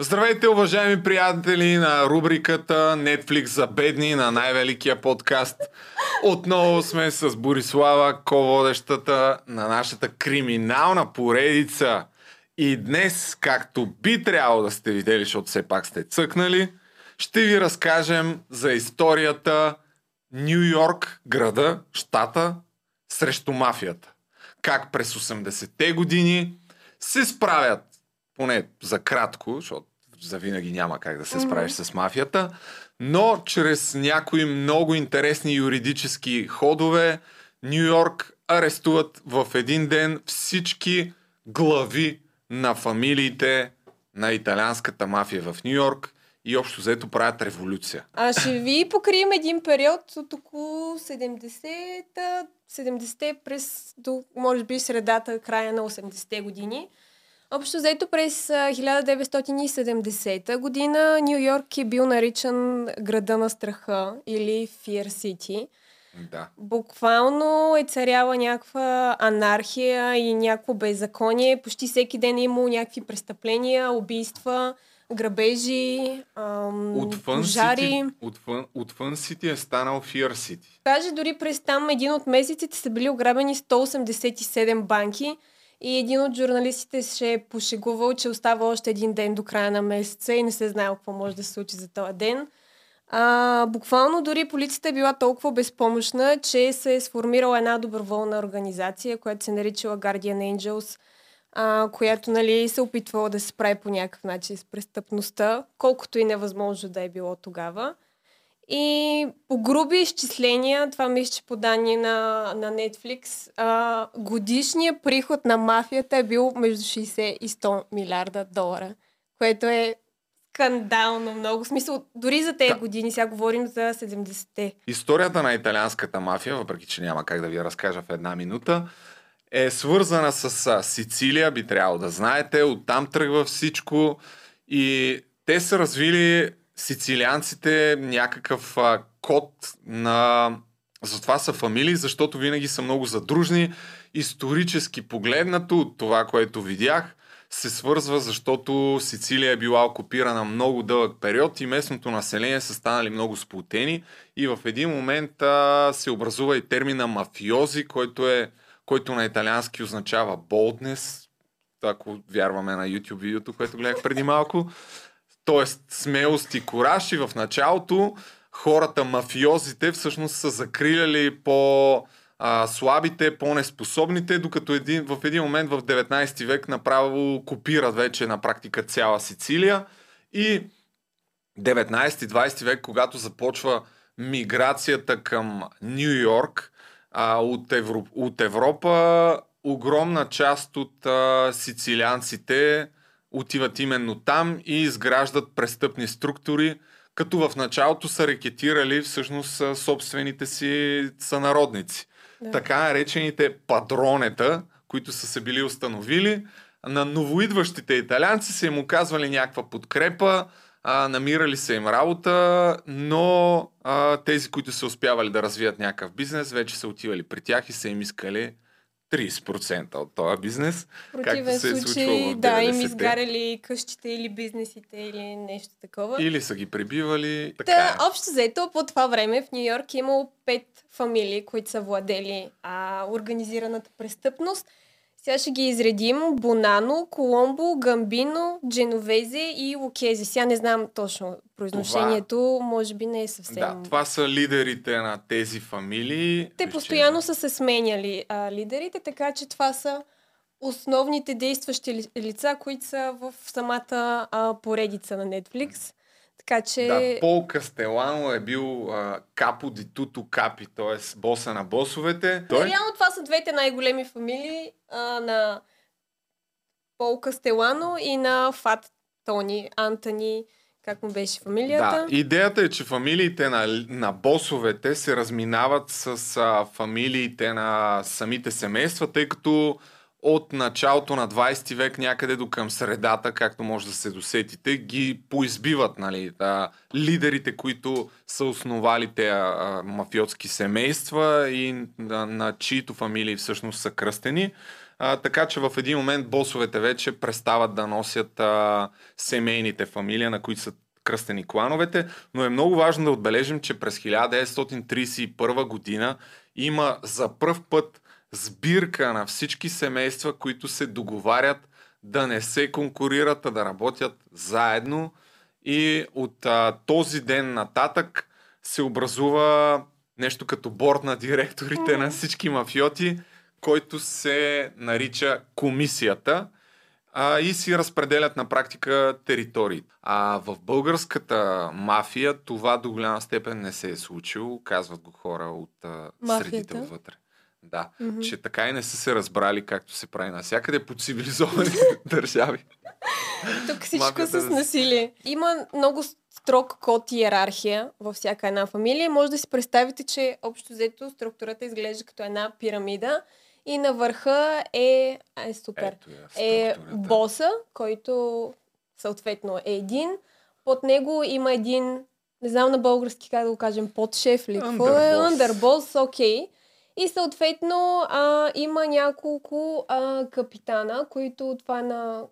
Здравейте, уважаеми приятели на рубриката Netflix за бедни на най-великия подкаст. Отново сме с Борислава, ко-водещата на нашата криминална поредица. И днес, както би трябвало да сте видели, защото все пак сте цъкнали, ще ви разкажем за историята Нью Йорк, града, щата, срещу мафията. Как през 80-те години се справят, поне за кратко, защото за винаги няма как да се справиш mm-hmm. с мафията, но чрез някои много интересни юридически ходове Нью Йорк арестуват в един ден всички глави на фамилиите на италианската мафия в Нью Йорк и общо взето правят революция. А ще ви покрием един период от около 70-та, 70-те през до, може би, средата, края на 80-те години. Общо взето през 1970 година Нью Йорк е бил наричан града на страха или Fear City. Да. Буквално е царяла някаква анархия и някакво беззаконие. Почти всеки ден е имало някакви престъпления, убийства, грабежи, ам, Отвън пожари. Сити, отвън, отвън Сити е станал Fear City. Даже дори през там един от месеците са били ограбени 187 банки и един от журналистите ще е пошегувал, че остава още един ден до края на месеца и не се знае какво може да се случи за този ден. А, буквално дори полицията е била толкова безпомощна, че се е сформирала една доброволна организация, която се наричала Guardian Angels, а, която нали, се опитвала да се справи по някакъв начин с престъпността, колкото и невъзможно да е било тогава. И по груби изчисления, това мисля, че по данни на, на Netflix, а, годишният приход на мафията е бил между 60 и 100 милиарда долара, което е скандално много. В смисъл, дори за тези Да. години, сега говорим за 70-те. Историята на италианската мафия, въпреки че няма как да ви я разкажа в една минута, е свързана с Сицилия, би трябвало да знаете. Оттам тръгва всичко и те са развили сицилианците някакъв а, код на... Затова са фамилии, защото винаги са много задружни. Исторически погледнато това, което видях, се свързва, защото Сицилия е била окупирана много дълъг период и местното население са станали много сплутени и в един момент а, се образува и термина мафиози, който, е, който на италиански означава boldness, ако вярваме на YouTube видеото, което гледах преди малко. Тоест смелост и кораж и в началото хората, мафиозите, всъщност са закриляли по а, слабите, по-неспособните, докато един, в един момент в 19 век направо копират вече на практика цяла Сицилия. И 19-20 век, когато започва миграцията към Нью Йорк от, Евро, от Европа, огромна част от а, сицилианците отиват именно там и изграждат престъпни структури, като в началото са рекетирали всъщност собствените си сънародници. Да. Така наречените падронета, които са се били установили, на новоидващите италианци са им оказвали някаква подкрепа, а, намирали са им работа, но а, тези, които са успявали да развият някакъв бизнес, вече са отивали при тях и са им искали 30% от този бизнес. В противен се е случай, в да, им 90-те. изгаряли къщите или бизнесите или нещо такова. Или са ги прибивали. Така Та, е. общо заето, по това време в Нью Йорк е имало пет фамилии, които са владели а, организираната престъпност. Сега ще ги изредим. Бонано, Коломбо, Гамбино, Дженовезе и Лукези. Сега не знам точно произношението, може би не е съвсем... Да, това са лидерите на тези фамилии. Те Виж, постоянно че- са се сменяли а, лидерите, така че това са основните действащи ли- лица, които са в самата а, поредица на Netflix. Така че... Да, Пол Кастелано е бил а, капо ди туто капи, т.е. боса на босовете. Той... Реално това са двете най-големи фамилии а, на Пол Кастелано и на Фат Тони, Антони, как му беше фамилията. Да, идеята е, че фамилиите на, на босовете се разминават с а, фамилиите на самите семейства, тъй като от началото на 20 век някъде до към средата, както може да се досетите, ги поизбиват нали, да, лидерите, които са основали те а, мафиотски семейства и на, на чието фамилии всъщност са кръстени. А, така че в един момент босовете вече престават да носят а, семейните фамилии, на които са кръстени клановете, но е много важно да отбележим, че през 1931 година има за първ път сбирка на всички семейства, които се договарят да не се конкурират, а да работят заедно. И от а, този ден нататък се образува нещо като борт на директорите на всички мафиоти, който се нарича комисията а, и си разпределят на практика територии. А в българската мафия това до голяма степен не се е случило, казват го хора от а, средите отвътре. Да, mm-hmm. че така и не са се разбрали както се прави навсякъде по цивилизовани държави. Тук всичко с насилие. Има много строг код и иерархия във всяка една фамилия. Може да си представите, че общо взето структурата изглежда като една пирамида и на върха е, е супер, е, е боса, който съответно е един. Под него има един, не знам на български как да го кажем, подшеф ли? Какво е? Underboss, окей. Okay. И съответно а, има няколко а, капитана, които това на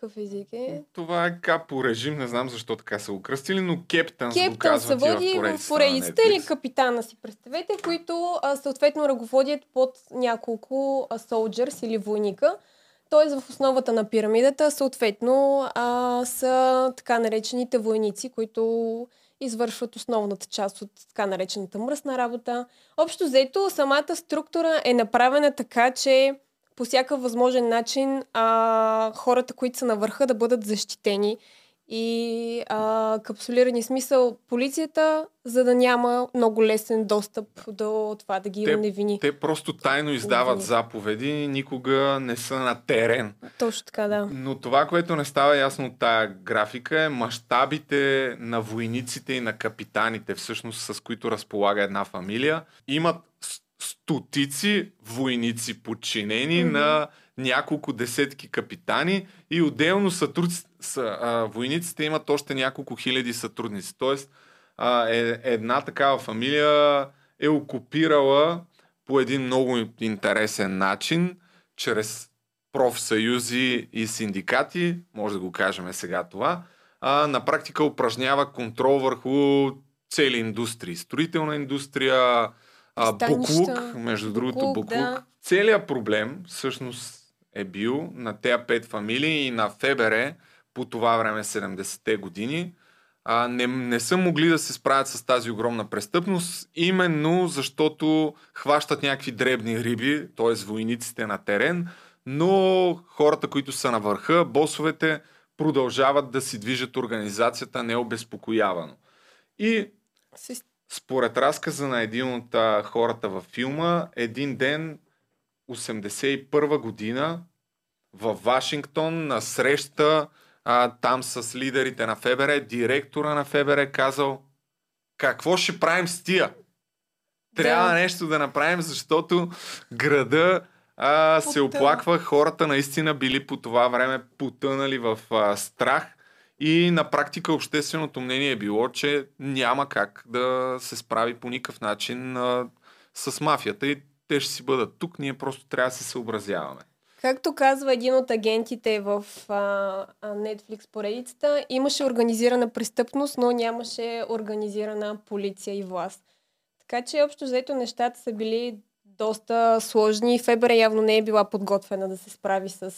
какъв език е? Това е капо режим, не знам защо така са го кръстили, но Кептън Кептън се води в поредицата или капитана си представете, които а, съответно ръководят под няколко soldiers или войника. Тоест в основата на пирамидата съответно а, са така наречените войници, които извършват основната част от така наречената мръсна работа. Общо взето, самата структура е направена така, че по всякакъв възможен начин а, хората, които са на върха, да бъдат защитени и а, капсулирани смисъл полицията, за да няма много лесен достъп до това да ги те, не вини. Те просто тайно издават вини. заповеди, никога не са на терен. Точно така, да. Но това, което не става ясно от тая графика е мащабите на войниците и на капитаните, всъщност с които разполага една фамилия, имат стотици войници подчинени mm-hmm. на няколко десетки капитани и отделно сътруд... са, а, войниците имат още няколко хиляди сътрудници. Тоест, а, е, една такава фамилия е окупирала по един много интересен начин, чрез профсъюзи и синдикати, може да го кажем сега това, а, на практика упражнява контрол върху цели индустрии. Строителна индустрия, а, буклук, между другото, буклук. буклук. Да. Целият проблем всъщност е бил на тези пет фамилии и на ФБР по това време 70-те години. А, не, не са могли да се справят с тази огромна престъпност, именно защото хващат някакви дребни риби, т.е. войниците на терен, но хората, които са на върха, босовете, продължават да си движат организацията необезпокоявано. И според разказа на един от а, хората във филма, един ден, 81 година, в Вашингтон, на среща а, там с лидерите на ФБР, директора на ФБР казал, какво ще правим с тия? Трябва да. нещо да направим, защото града а, се оплаква. Хората наистина били по това време потънали в а, страх и на практика общественото мнение е било, че няма как да се справи по никакъв начин а, с мафията и те ще си бъдат тук, ние просто трябва да се съобразяваме. Както казва един от агентите в а, Netflix поредицата, имаше организирана престъпност, но нямаше организирана полиция и власт. Така че общо взето нещата са били доста сложни. Фебера явно не е била подготвена да се справи с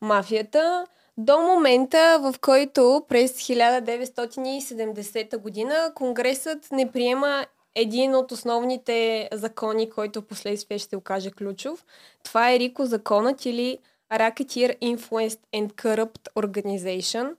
мафията. До момента, в който през 1970 година Конгресът не приема един от основните закони, който последствие ще окаже ключов. Това е Рико законът или Racketeer Influenced and Corrupt Organization,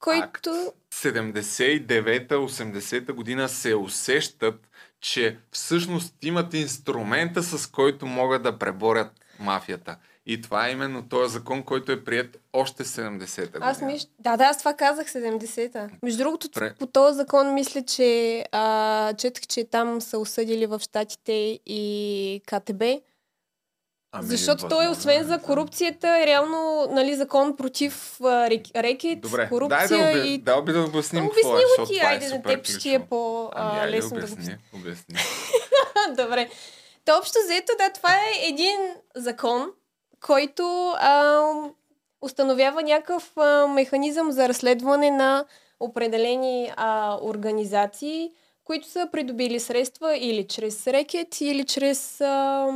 който... 79-80 година се усещат, че всъщност имат инструмента, с който могат да преборят мафията. И това е именно този закон, който е прият още 70-та година. Аз мисля, да, да, аз това казах 70-та. Между другото, Пре... по този закон мисля, че а, четах, че там са осъдили в Штатите и КТБ. Ами, Защото той, освен за корупцията, е реално нали, закон против а, рекет, Добре, корупция дай да, оби... и... да, да обясним Обясни какво е, го ти, айде, на теб ще е по-лесно ами, да обясни, обясни. Добре. Та общо взето, да, това е един закон, който а, установява някакъв а, механизъм за разследване на определени а, организации, които са придобили средства или чрез рекет, или чрез а,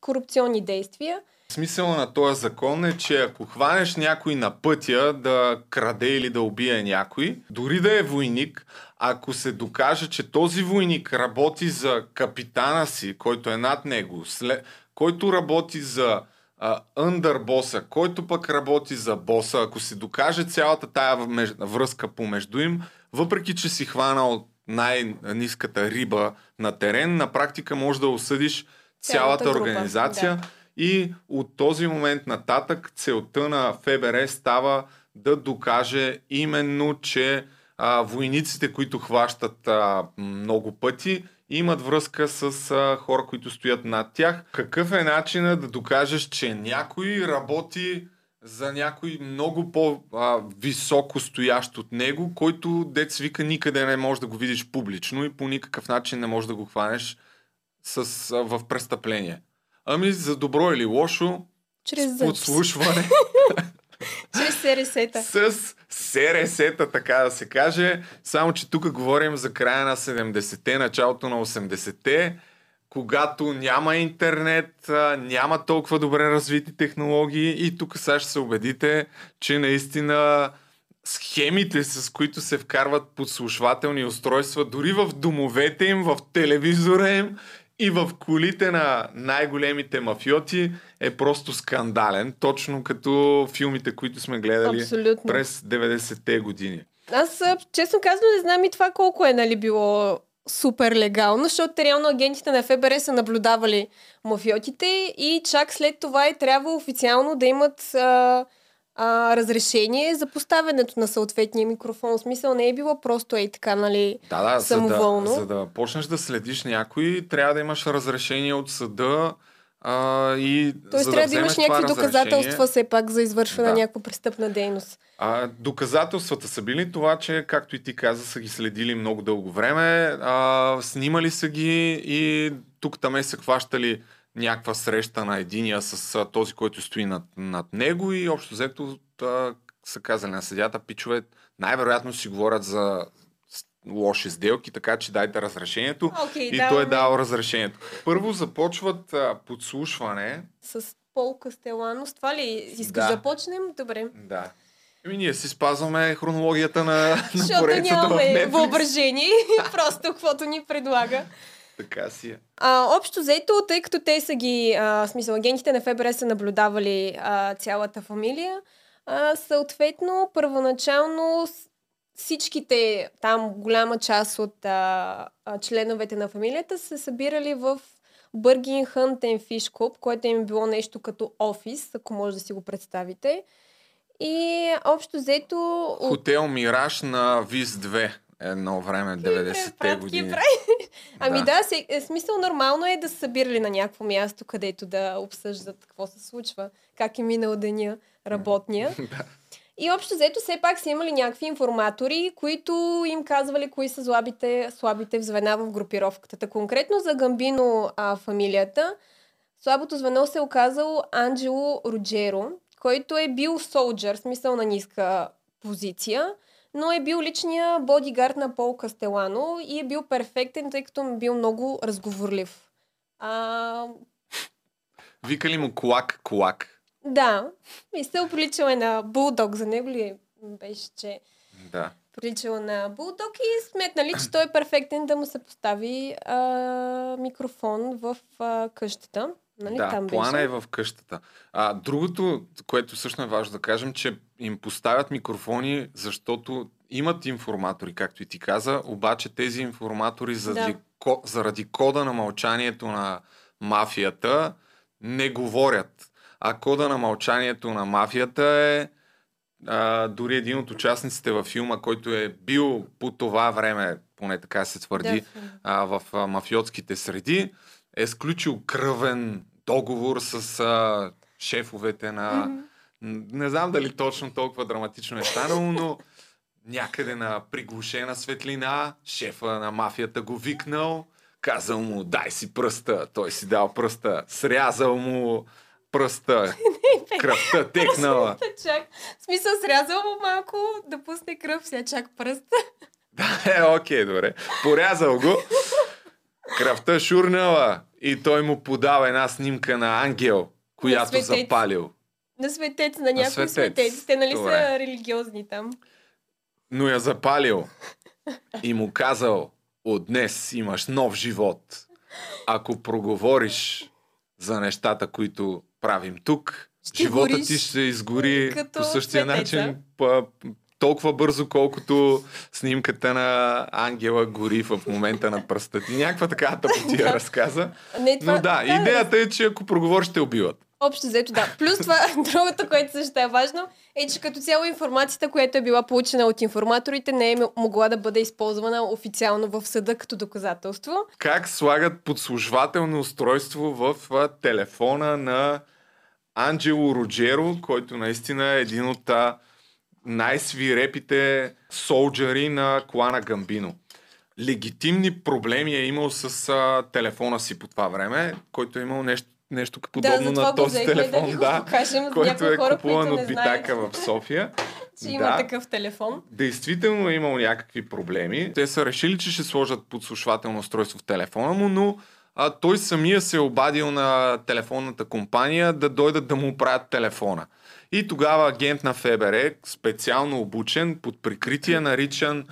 корупционни действия. Смисъл на този закон е, че ако хванеш някой на пътя да краде или да убие някой, дори да е войник, ако се докаже, че този войник работи за капитана си, който е над него, след, който работи за андърбоса, който пък работи за боса, ако се докаже цялата тая връзка помежду им, въпреки че си хванал най-низката риба на терен, на практика може да осъдиш цялата, цялата организация. Да. И от този момент нататък целта на ФБР става да докаже именно, че а, войниците, които хващат а, много пъти, имат връзка с а, хора, които стоят над тях. Какъв е начинът да докажеш, че някой работи за някой много по-високо стоящ от него, който дец вика никъде не може да го видиш публично и по никакъв начин не може да го хванеш с, а, в престъпление. Ами за добро или лошо, Чрез подслушване. Чрез СРС-та. С СРС-та, така да се каже. Само, че тук говорим за края на 70-те, началото на 80-те, когато няма интернет, няма толкова добре развити технологии и тук сега ще се убедите, че наистина схемите, с които се вкарват подслушвателни устройства, дори в домовете им, в телевизора им и в колите на най-големите мафиоти е просто скандален, точно като филмите, които сме гледали Абсолютно. през 90-те години. Аз, честно казвам, не знам и това колко е нали, било супер легално, защото реално агентите на ФБР са наблюдавали мафиотите и чак след това е трябва официално да имат а, а, разрешение за поставянето на съответния микрофон. В смисъл не е било просто ей така, нали, да, да, самоволно. За да, за да почнеш да следиш някой, трябва да имаш разрешение от съда а, и Тоест за трябва да, да имаш някакви доказателства все пак за извършване да. на някаква престъпна дейност. А, доказателствата са били това, че, както и ти каза, са ги следили много дълго време, а, снимали са ги и тук там са хващали някаква среща на единия с този, който стои над, над него и общо взето а, са казали на съдята, пичове, най-вероятно си говорят за лоши сделки, така че дайте разрешението. Okay, и да, той е дал разрешението. Първо започват а, подслушване. С Пол Кастелано. С това ли искаш да. да почнем? Добре. Да. Ами ние си спазваме хронологията на, на Защото нямаме въображение, просто каквото ни предлага. Така си е. А, общо заето, тъй като те са ги, а, смисъл, агентите на ФБР са наблюдавали а, цялата фамилия, а, съответно, първоначално всичките, там голяма част от а, а, членовете на фамилията се събирали в Бъргин Хънтен Фиш Клуб, което им е било нещо като офис, ако може да си го представите. И общо взето... Хотел Мираж на ВИС 2 едно време, 90-те години. ами да, да се, е, смисъл нормално е да се събирали на някакво място, където да обсъждат какво се случва, как е минал деня работния. да. И общо взето все пак са имали някакви информатори, които им казвали кои са слабите, слабите звена в групировката. Та конкретно за Гамбино а, фамилията, слабото звено се е оказало Анджело Роджеро, който е бил солджер, смисъл на ниска позиция, но е бил личния бодигард на Пол Кастелано и е бил перфектен, тъй като е бил много разговорлив. А... Вика ли му колак, колак? Да. И се приличала на булдог. За него ли беше, че да. приличала на булдог и сметнали, че той е перфектен да му се постави а, микрофон в а, къщата. Нали, да, там плана беше? е в къщата. А, другото, което също е важно да кажем, че им поставят микрофони, защото имат информатори, както и ти каза, обаче тези информатори заради, да. ко, заради кода на мълчанието на мафията не говорят. А кода на мълчанието на мафията е а, дори един от участниците във филма, който е бил по това време, поне така се твърди, да. а, в а, мафиотските среди, е сключил кръвен договор с а, шефовете на... Mm-hmm. Не знам дали точно толкова драматично е станало, но някъде на приглушена светлина, шефа на мафията го викнал, казал му дай си пръста, той си дал пръста, срязал му пръста. Кръвта текнала. Чак. В смисъл, срязал му малко да пусне кръв, сега чак пръст. Да, е, окей, добре. Порязал го. Кръвта шурнала и той му подава една снимка на ангел, която светец. запалил. На светец, на някой светец. светец. Те нали Добре. са религиозни там. но я запалил и му казал, от днес имаш нов живот. Ако проговориш за нещата, които правим тук, Ще живота ти ще изгори като по същия светеца. начин, па, толкова бързо, колкото снимката на Ангела гори в момента на пръста ти. Някаква така тъпотия разказа. Не, това, Но да, идеята е, че ако проговориш, те убиват. Общо взето, да. Плюс това, другото, което също е важно, е, че като цяло информацията, която е била получена от информаторите, не е могла да бъде използвана официално в съда като доказателство. как слагат подслушвателно устройство в телефона на Анджело Роджеро, който наистина е един от най-свирепите солджари на клана Гамбино. Легитимни проблеми е имал с телефона си по това време, който е имал нещо, нещо подобно да, на този телефон, да, да, покажем който е хора, купуван от битака в София. че има Да. такъв телефон. Действително е имал някакви проблеми. Те са решили, че ще сложат подслушвателно устройство в телефона му, но а, той самия се е обадил на телефонната компания да дойдат да му оправят телефона. И тогава агент на ФБР, специално обучен, под прикритие наричан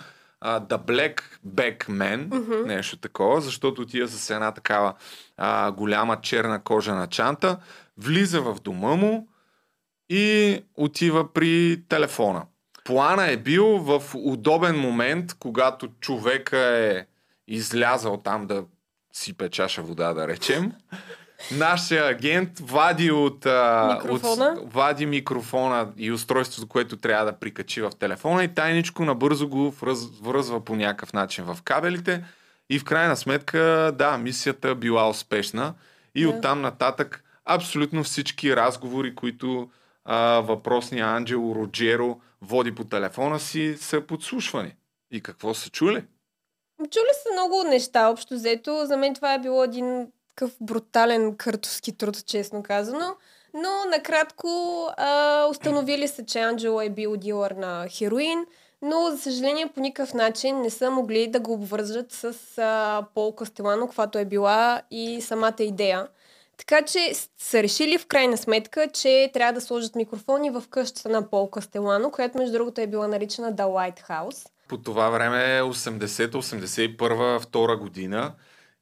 а, The Black Back Man, Мгм. нещо такова, защото отива с една такава а, голяма черна кожена чанта, влиза в дома му и отива при телефона. Плана е бил в удобен момент, когато човека е излязал там да сипе чаша вода, да речем. Нашия агент вади от, а, Микрофона. от вади микрофона и устройството, което трябва да прикачи в телефона и тайничко набързо го връз, връзва по някакъв начин в кабелите и в крайна сметка, да, мисията била успешна и Да. оттам нататък абсолютно всички разговори, които а, въпросния Анджело Роджеро води по телефона си, са подслушвани. И какво са чули? Чули са много неща, общо взето. За мен това е било един такъв брутален къртовски труд, честно казано. Но накратко а, установили са, че Анджело е бил дилър на хероин, но за съжаление по никакъв начин не са могли да го обвържат с а, Пол Кастелано, каквато е била и самата идея. Така че са решили в крайна сметка, че трябва да сложат микрофони в къщата на Пол Кастелано, която между другото е била наричана The White House. По това време е 80-81 втора година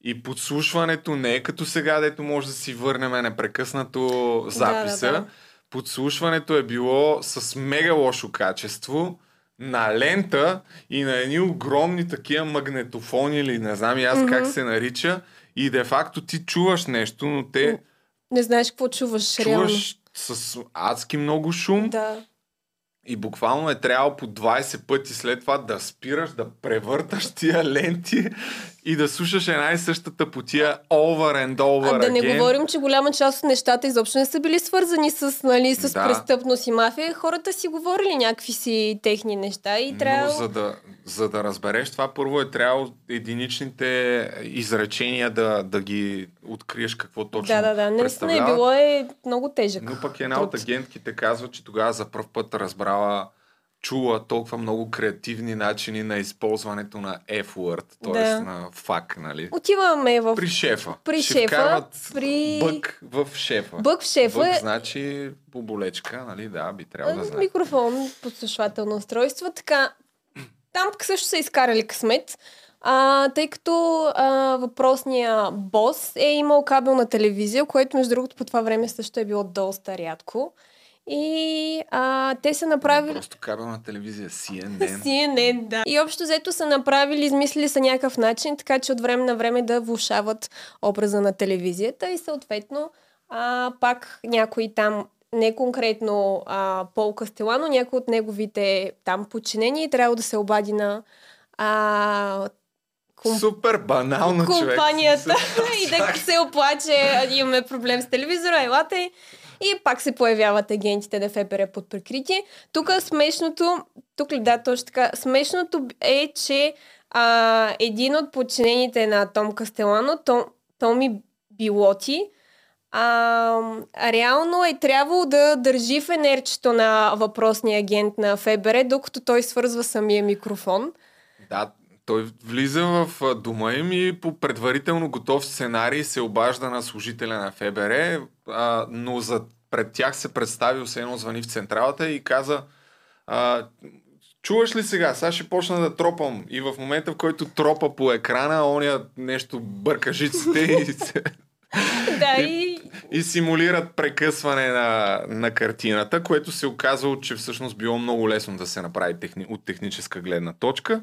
и подслушването не е като сега, дето може да си върнем непрекъснато записа. Да, да, да. Подслушването е било с мега лошо качество, на лента и на едни огромни такива магнетофони или не знам и аз Мгм. как се нарича. И де факто ти чуваш нещо, но те Не знаеш какво чуваш, реално. чуваш с адски много шум Да. и буквално е трябвало по 20 пъти след това да спираш, да превърташ тия ленти и да слушаш една и същата потия over and over А да не again. говорим, че голяма част от нещата изобщо не са били свързани с, нали, с Да. престъпност и мафия. Хората си говорили някакви си техни неща и трябва... Но за да, за да разбереш това, първо е трябвало единичните изречения да, да ги откриеш какво точно Да, да, да. Не, не е било е много тежък. Но пък една от труд. агентките казва, че тогава за първ път разбрала чула толкова много креативни начини на използването на F-word, т.е. Да. на фак, нали? Отиваме в При шефа. При Ще шефа, при- бък в шефа. бък в шефа. Бък значи поболечка, нали? Да, би трябвало да а, знае. микрофон, подслушвателно устройство. Така, там също са изкарали късмет. А, тъй като а, въпросния бос е имал кабелна телевизия, което между другото по това време също е било доста рядко. И а, те са направили... Просто кабелна телевизия CNN. CNN, да. И общо взето са направили, измислили са някакъв начин, така че от време на време да влушават образа на телевизията и съответно а, пак някой там, не конкретно а, Пол Кастелано, някой от неговите там подчинени трябвало да се обади на а, ком- Супер банално човек. компанията и да се оплаче, имаме проблем с телевизора, елате. И пак се появяват агентите на ФБР под прикритие. Тук смешното, тук ли да, точно така, смешното е, че а, един от подчинените на Том Кастелано, Том, Томи Билоти, А, реално е трябвало да държи фенерчето на въпросния агент на ФБР, докато той свързва самия микрофон. Да, той влиза в дома им и по предварително готов сценарий се обажда на служителя на ФБР, а, но за пред тях се представи, все едно звъни в централата и каза а, чуваш ли сега? Сега ще почна да тропам. И в момента, в който тропа по екрана, оня нещо бърка жиците и се... Да, и, и симулират прекъсване на, на картината, което се оказало, че всъщност било много лесно да се направи техни, от техническа гледна точка.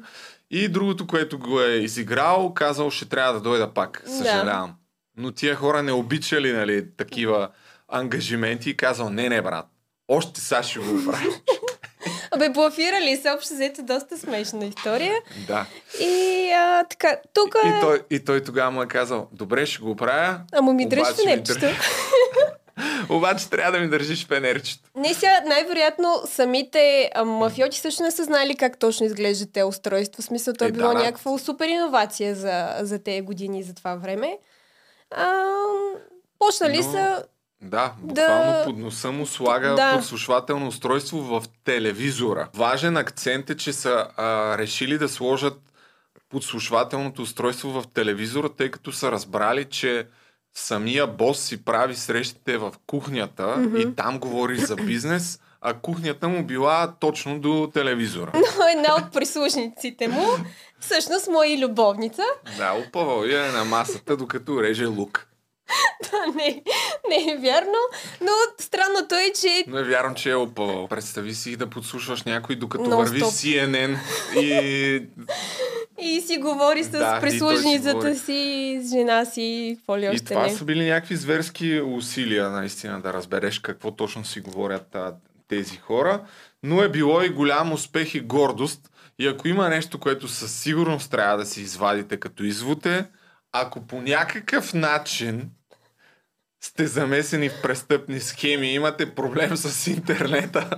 И другото, което го е изиграл, казал, ще трябва да дойда пак. Съжалявам. Да. Но тия хора не обичали нали, такива ангажименти и казал, не, не, брат, още сега ще го правиш. Абе, блафирали се, общо взето доста смешна история. Да. И а, така, тук... И, и, той, и той тогава му е казал, добре, ще го правя. Ама ми дръж фенерчето. Обаче трябва да ми държиш фенерчето. Не, сега най-вероятно самите а, мафиоти също не са знали как точно изглеждат те устройства. В смисъл, това е, е било да, някаква супер иновация за, за тези години и за това време. А, почнали Но... са да, буквално да... под носа му слага да. подслушвателно устройство в телевизора. Важен акцент е, че са а, решили да сложат подслушвателното устройство в телевизора, тъй като са разбрали, че самия бос си прави срещите в кухнята mm-hmm. и там говори за бизнес, а кухнята му била точно до телевизора. Но една от прислужниците му всъщност му е и любовница. Да, опавал я на масата, докато реже лук. Това не, не е вярно, но странното е, че... Но е вярно, че е опавал. Представи си да подслушваш някой, докато Но върви. CNN и... И си говори с да, прислужницата си, си, с жена си, какво ли още И това не. са били някакви зверски усилия, наистина, да разбереш какво точно си говорят а, тези хора. Но е било и голям успех и гордост. И ако има нещо, което със сигурност трябва да си извадите като извод е, ако по някакъв начин сте замесени в престъпни схеми, имате проблем с интернета,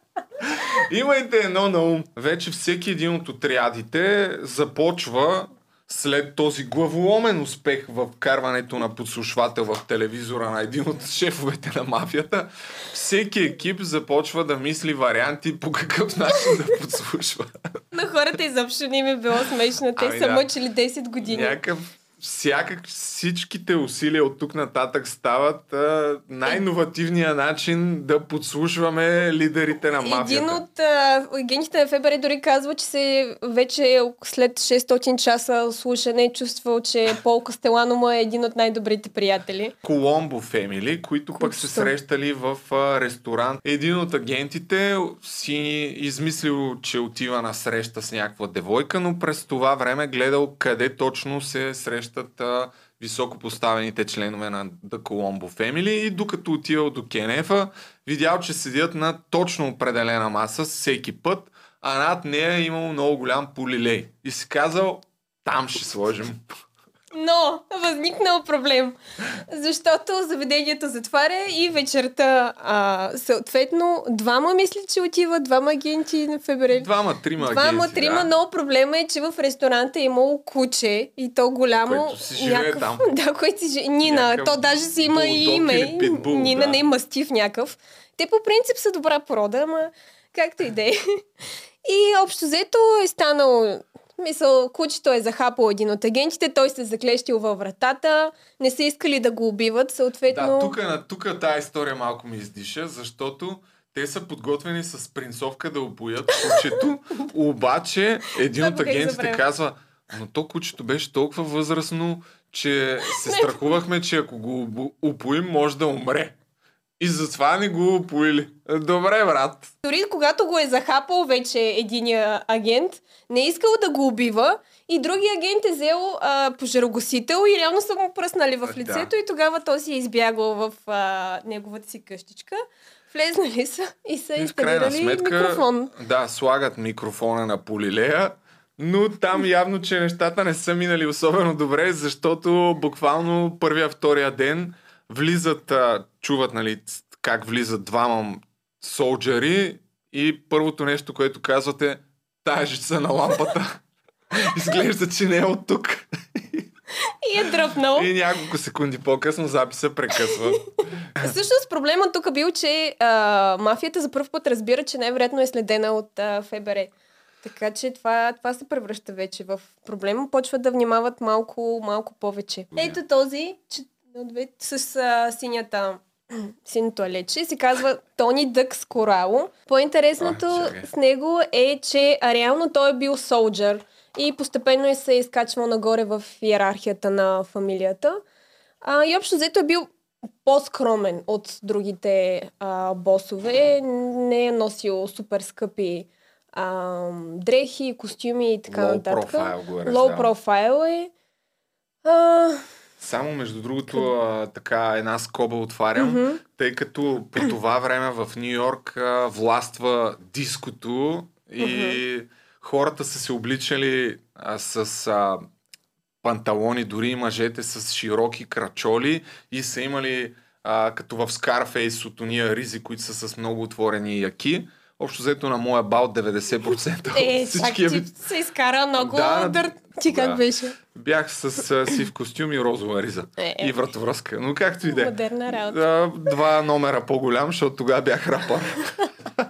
имайте едно на ум. Вече всеки един от отрядите започва след този главоломен успех в карването на подслушвател в телевизора на един от шефовете на мафията, всеки екип започва да мисли варианти по какъв начин да подслушва. На хората изобщо не им е било смешно. Те ами са да. мъчили 10 години. Някакъв всякак всичките усилия от тук нататък стават а, най-инновативния начин да подслушваме лидерите на мафията. Един от а, агентите на ФБР дори казва, че се вече след 600 часа слушане е чувствал, че Пол Кастелано му е един от най-добрите приятели. Коломбо Фемили, които пък се срещали в а, ресторант. Един от агентите си измислил, че отива на среща с някаква девойка, но през това време гледал къде точно се среща срещат а, високо членове на The Colombo Family и докато отивал до Кенефа, видял, че седят на точно определена маса всеки път, а над нея е имал много голям полилей. И си казал, там ще сложим но възникнал проблем, защото заведението затваря и вечерта а, съответно двама мисли, че отиват, двама агенти на ФБР. Двама, трима Двама, агенти, трима, да. но проблема е, че в ресторанта е имало куче и то голямо. Което си живее някакъв, там. Да, който си живее. Нина, някакъв то даже си има и име. Питбул, Нина да. не е мастив някакъв. Те по принцип са добра прода, ама както и да е. И общо взето е станало Мисъл, кучето е захапало един от агентите, той се заклещил във вратата, не са искали да го убиват, съответно... Да, тук, тук тази история малко ми издиша, защото те са подготвени с принцовка да опоят кучето, обаче един от агентите казва, но то кучето беше толкова възрастно, че се страхувахме, че ако го упоим, може да умре. И затова не го поили. Добре, брат. Дори когато го е захапал вече единия агент, не е искал да го убива и другия агент е взел а, пожарогасител и реално са му пръснали в лицето да. и тогава той си е избягал в а, неговата си къщичка. Влезнали са и са инсталирали сметка, микрофон. Да, слагат микрофона на полилея, но там явно, че нещата не са минали особено добре, защото буквално първия, втория ден влизат, а, чуват, нали, как влизат двама солджери и първото нещо, което казвате, тая жица на лампата изглежда, че не е от тук. И е дръпнал. И няколко секунди по-късно записа прекъсва. Всъщност проблемът тук бил, че а, мафията за първ път разбира, че най-вероятно е следена от а, ФБР. Така че това, това се превръща вече в проблема. Почват да внимават малко, малко повече. Ето този, че, с а, синята синото алече, се казва Тони Дъкс Корало. По-интересното А, с него е, че реално той е бил солджър и постепенно е се е изкачвал нагоре в иерархията на фамилията. А, и общо взето е бил по-скромен от другите а, босове. Не е носил супер скъпи а, дрехи, костюми и така Low нататък. го е Low профайл е. А, Само между другото, а, така една скоба отварям, тъй като по това време в Нью Йорк а, властва диското и хората са се обличали а, с а, панталони, дори и мъжете с широки крачоли и са имали а, като в Scarface от уния ризи, които са с много отворени яки. Общо взето на моя бал 90% Е, от чак ти се изкара много Да, дърт. Ти как да. беше? Бях с а, сив костюм и розова риза. Е, е. И вратовръзка. Но както и да е. Модерна работа. Два номера по-голям, защото тогава бях рапър.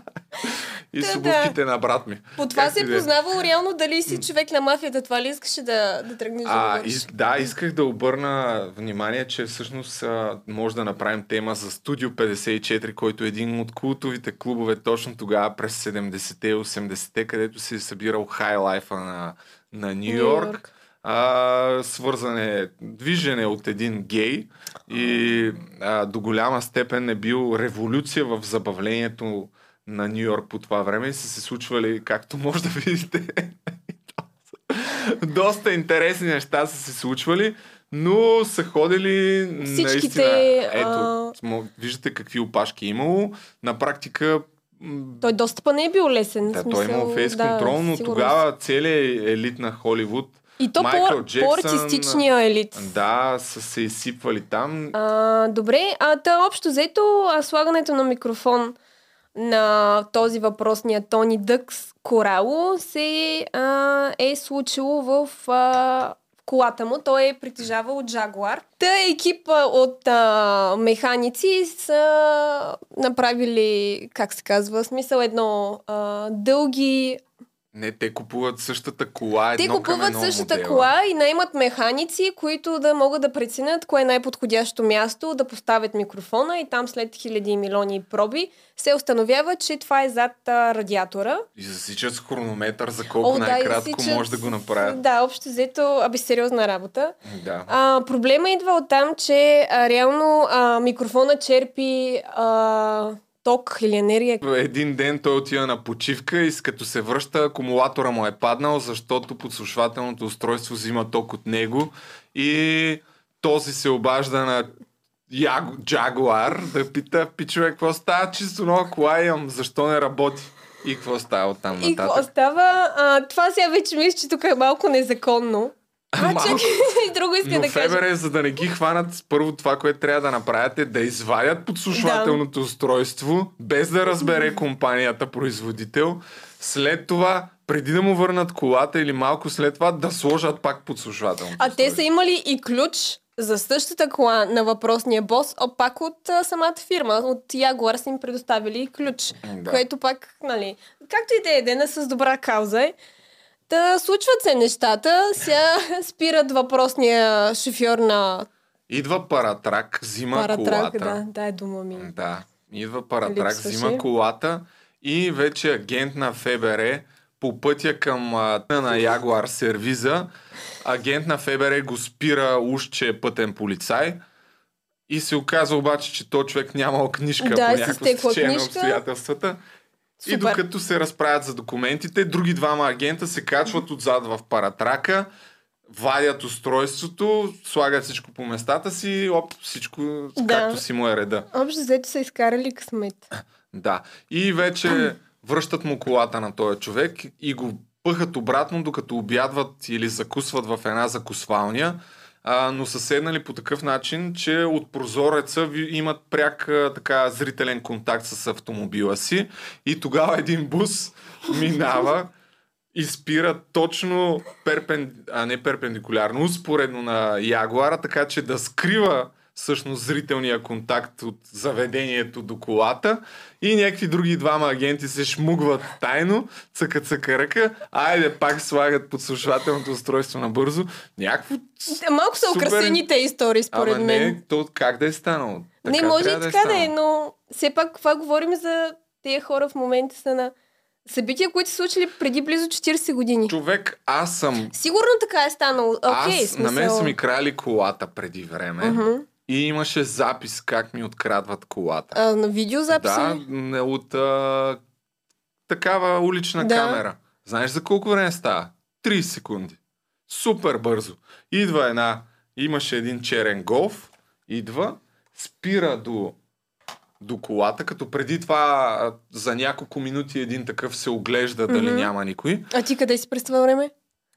и Да, с да. обувките на брат ми. По това се е да е. познавал реално дали си човек на мафията. Това ли искаше да, да тръгнеш да А, говориш? и, да, исках да обърна внимание, че всъщност а, може да направим тема за Студио 54, който е един от култовите клубове точно тогава през 70-те и 80-те, където се е събирал хайлайфа на, на Нью Йорк. А, свързан е, движен е от един гей и а, до голяма степен е бил революция в забавлението на Нью Йорк по това време и са се случвали, както може да видите, доста интересни неща са се случвали, но са ходили Всичките, наистина. Ето, а- виждате какви опашки е имало. На практика Той достъпа не е бил лесен. да, в той е смисъл, имал фейс да, контрол, но сигурно. тогава целият елит на Холивуд И то Майкъл по, Джексън, по-артистичния елит. да, са се изсипвали там. А, добре, а та общо взето а, слагането на микрофон на този въпросния Тони Дъкс Корало се а, е случило в а, колата му. Той е притежавал Jaguar. Та екипа от а, механици са направили, как се казва, смисъл едно а, дълги Не, те купуват същата кола, те купуват същата модела. кола и наймат механици, които да могат да преценят кое е най-подходящо място да поставят микрофона и там след хиляди и милиони проби се установява, че това е зад а, радиатора. И засичат с хронометър за колко О, да, най-кратко засичат може да го направят. Да, общо взето, аби сериозна работа. Да. А, проблема идва от там, че а, реално а, микрофона черпи а, ток или енергия. Един ден той отива на почивка и като се връща, акумулатора му е паднал, защото подслушвателното устройство взима ток от него и този се обажда на Яго, Джагуар да пита, пичове, какво става, чисто нова кола имам, защо не работи? И какво става оттам И какво нататък? става? А, това сега вече мисля, че тук е малко незаконно. А, чакай, друго искам Но да кажа. ФБР, за да не ги хванат, първо това, което трябва да направят е да извадят подслушвателното устройство, без да разбере компанията производител. След това, преди да му върнат колата или малко след това, да сложат пак подслушвателното А те са имали и ключ за същата кола на въпросния бос, а пак от а, самата фирма, от Jaguar са им предоставили ключ. Да. Което пак, нали, както и да е, дена с добра кауза е. Та случват се нещата, сега спират въпросния шофьор на Идва паратрак, взима паратрак, колата. да, да е дума ми. Да, идва паратрак, Липсваше. взима колата и вече агент на ФБР по пътя към а, на Ягуар сервиза, агент на ФБР го спира уж, че е пътен полицай и се оказа обаче, че то човек нямал книжка Да, по някакво стечение на книжка. Обстоятелствата. И Супер. докато се разправят за документите, други двама агента се качват отзад в паратрака, вадят устройството, слагат всичко по местата си оп, всичко Да. както си му е реда. Общо взето са изкарали късмет. Да. И вече връщат му колата на този човек и го пъхат обратно, докато обядват или закусват в една закусвалня. А, но са седнали по такъв начин, че от прозореца имат пряк а, така зрителен контакт с автомобила си. И тогава един бус минава и спира точно перпен... а не перпендикулярно, успоредно на Ягуара, така че да скрива всъщност зрителния контакт от заведението до колата и някакви други двама агенти се шмугват тайно, цъка цъка ръка, айде пак слагат подслушвателното устройство набързо. Някакво Те, Малко са Супер. украсени истории, според Ама мен. не, то как да е станало? не, може и трябва така да е, станало. но все пак това говорим за тези хора в момента са на събития, които са случили преди близо 40 години. Човек, аз съм... Сигурно така е станало. Окей, аз, на мен смисъл. са ми крали колата преди време Мгм. И имаше запис как ми открадват колата. А, на видеозаписи? Да, не, от а, такава улична Да. камера. Знаеш за колко време става? 30 секунди. Супер бързо. Идва една, имаше един черен голф, идва, спира до, до колата, като преди това за няколко минути един такъв се оглежда дали Мгм. няма никой. А ти къде си през това време?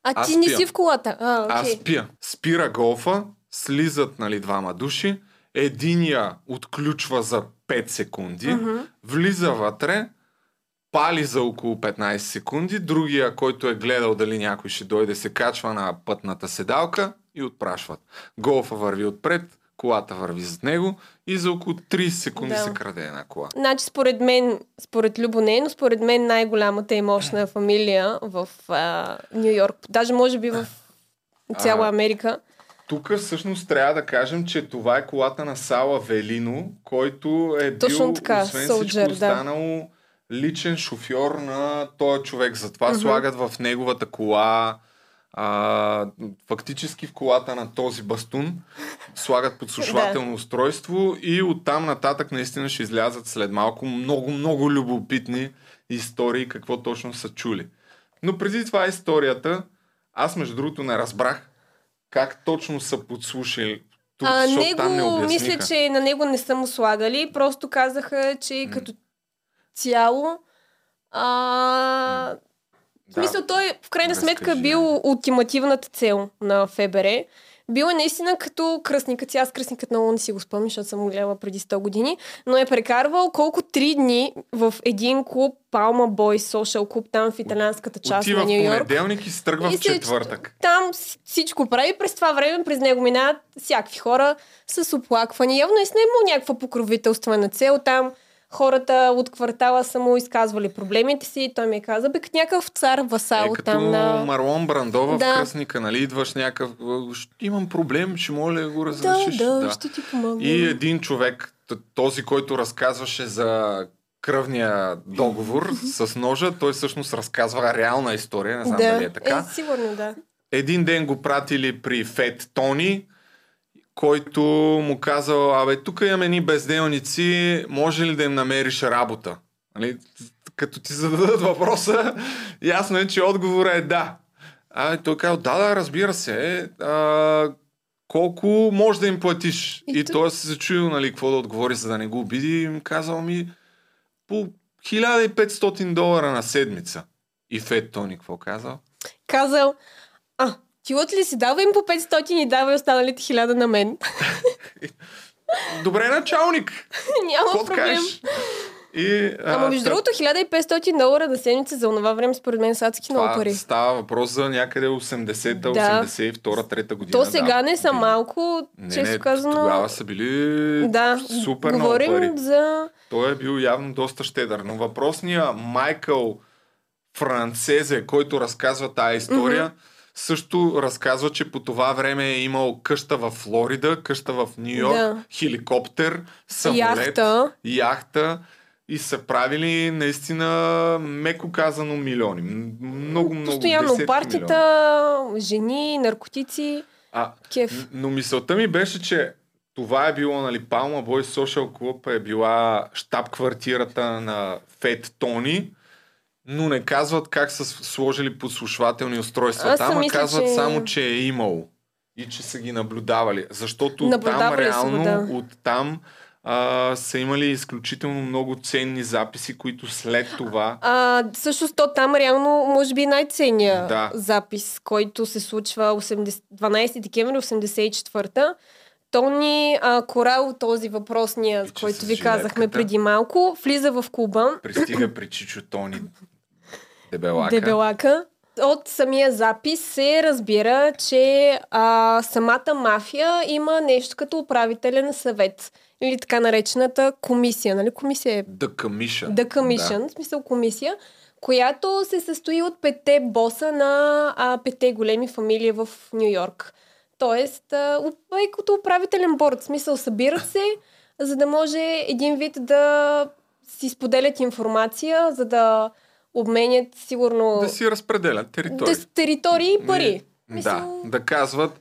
А Аз ти не спя. си в колата. А, окей. Аз спя. Спира голфа, слизат нали, двама души, единия отключва за 5 секунди, Мгм. влиза вътре, пали за около 15 секунди, другия, който е гледал дали някой ще дойде, се качва на пътната седалка и отпрашват. Голфа върви отпред, колата върви зад него и за около 30 секунди Да. се краде една кола. Значи, според мен, според Любо не, е, но според мен най-голямата и мощна фамилия в а, Нью Йорк, даже може би в цяла Америка. Тук всъщност трябва да кажем, че това е колата на Сала Велино, който е Точно бил, така, освен Soldier, всичко да. останало, личен шофьор на този човек. Затова Мгм. слагат в неговата кола, а, фактически в колата на този бастун, слагат подслушвателно устройство и оттам нататък наистина ще излязат след малко много, много любопитни истории, какво точно са чули. Но преди това историята, аз между другото не разбрах как точно са подслушали. Тук, А, защото там не него, обясниха. мисля, че на него не са му слагали, просто казаха, че М. като цяло а, В смисъл, той в крайна Разкажи. сметка бил ултимативната цел на ФБР. Бил е наистина като кръсникът. Аз кръсникът много не си го спомням, защото съм го гледала преди 100 години. Но е прекарвал колко три дни в един клуб, Palma Boys Social клуб, там в италианската част Отива на в Нью Йорк. понеделник и се тръгва И в четвъртък. Там с- всичко прави. През това време през него минават всякакви хора с оплаквания. Явно е имал някаква покровителствена цел. Там хората от квартала са му изказвали проблемите си. и Той ми е каза, бе, някакъв цар васал Е, като там на... Марлон Брандо в Да. кръсника, нали? Идваш някакъв... «Е, ще Имам проблем, ще моля да го Да, разрешиш. да, ще ти помогна. И един човек, този, който разказваше за кръвния договор с ножа, той всъщност разказва реална история, не знам да. дали е така. Е, сигурно, да. Един ден го пратили при Фет Тони, който му казал, абе, тук имаме ни безделници, може ли да им намериш работа? Нали? Като ти зададат въпроса, ясно е, че отговорът е да. А той казал, да, да, разбира се. А, колко може да им платиш? И И, той се чуил, нали, какво да отговори, за да не го обиди. И им казал ми, по 1500 долара на седмица. И Фет Тони какво казал? Казал, а, ти от ли си дава им по 500 и дава и останалите хиляда на мен. Добре, началник! Няма да проблем. кажеш? И, а, Ама между та- другото, 1500 долара на седмица за онова време, според мен, са адски много това пари. става въпрос за някъде 80-та, Да. 82-та, 3-та година. То сега да. не са малко, Не, често не, казано. тогава са били Да, супер говорим много пари. за... Той е бил явно доста щедър. Но въпросния Майкъл Францезе, който разказва тая история, също разказва, че по това време е имал къща в Флорида, къща в Нью Йорк, Да. хеликоптер, самолет, Яхта. яхта и са правили наистина, меко казано, милиони. Много, много, Постоянно партита, милиони. жени, наркотици, А, кеф. Но мисълта ми беше, че това е било, нали, Palma Boy Social Club е била штаб-квартирата на Фет Тони, но не казват как са сложили подслушвателни устройства. Аз Там а мисля, казват че- само, че е имало и че са ги наблюдавали. Защото там Наблюдавали са го, реално, да. от там а, са имали изключително много ценни записи, които след това А, всъщност то там реално може би е най-ценният Да. запис, който се случва 80, 12 декември 84-та. Тони а, Корал, този въпросния, И който ви казахме преди малко, влиза в клуба пристига при Чичо Тони Дебелака. Дебелака. от самия запис се разбира, че а, самата мафия има нещо като управителен съвет. Или така наречената комисия. Нали? Комисия е The Commission. The Commission, да. в смисъл комисия, която се състои от пете боса на а, пете големи фамилии в Нью Йорк. Тоест, а, е като управителен борт. В смисъл, събират се, за да може един вид да си споделят информация, за да обменят сигурно... Да си разпределят територии. Да, територии и пари. Не, Мисъл... Да, да казват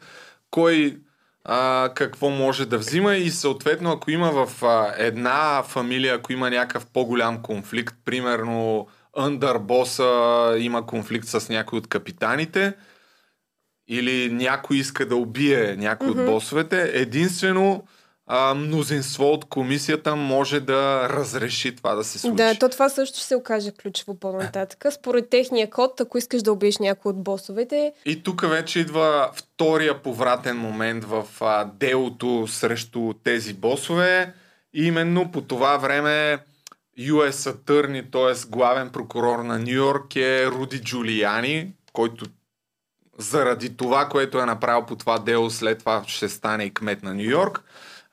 кой а, какво може да взима и съответно ако има в а, една фамилия, ако има някакъв по-голям конфликт, примерно андърбоса има конфликт с някой от капитаните или някой иска да убие някой mm-hmm. от босовете, единствено а, мнозинство от комисията може да разреши това да се случи. Да, то това също ще се окаже ключово по-нататък. Според техния код, ако искаш да убиеш някой от босовете. И тук вече идва втория повратен момент в а, делото срещу тези босове. И именно по това време US Attorney, т.е. главен прокурор на Нью Йорк е Руди Джулияни, който заради това, което е направил по това дело, след това ще стане и кмет на Нью Йорк.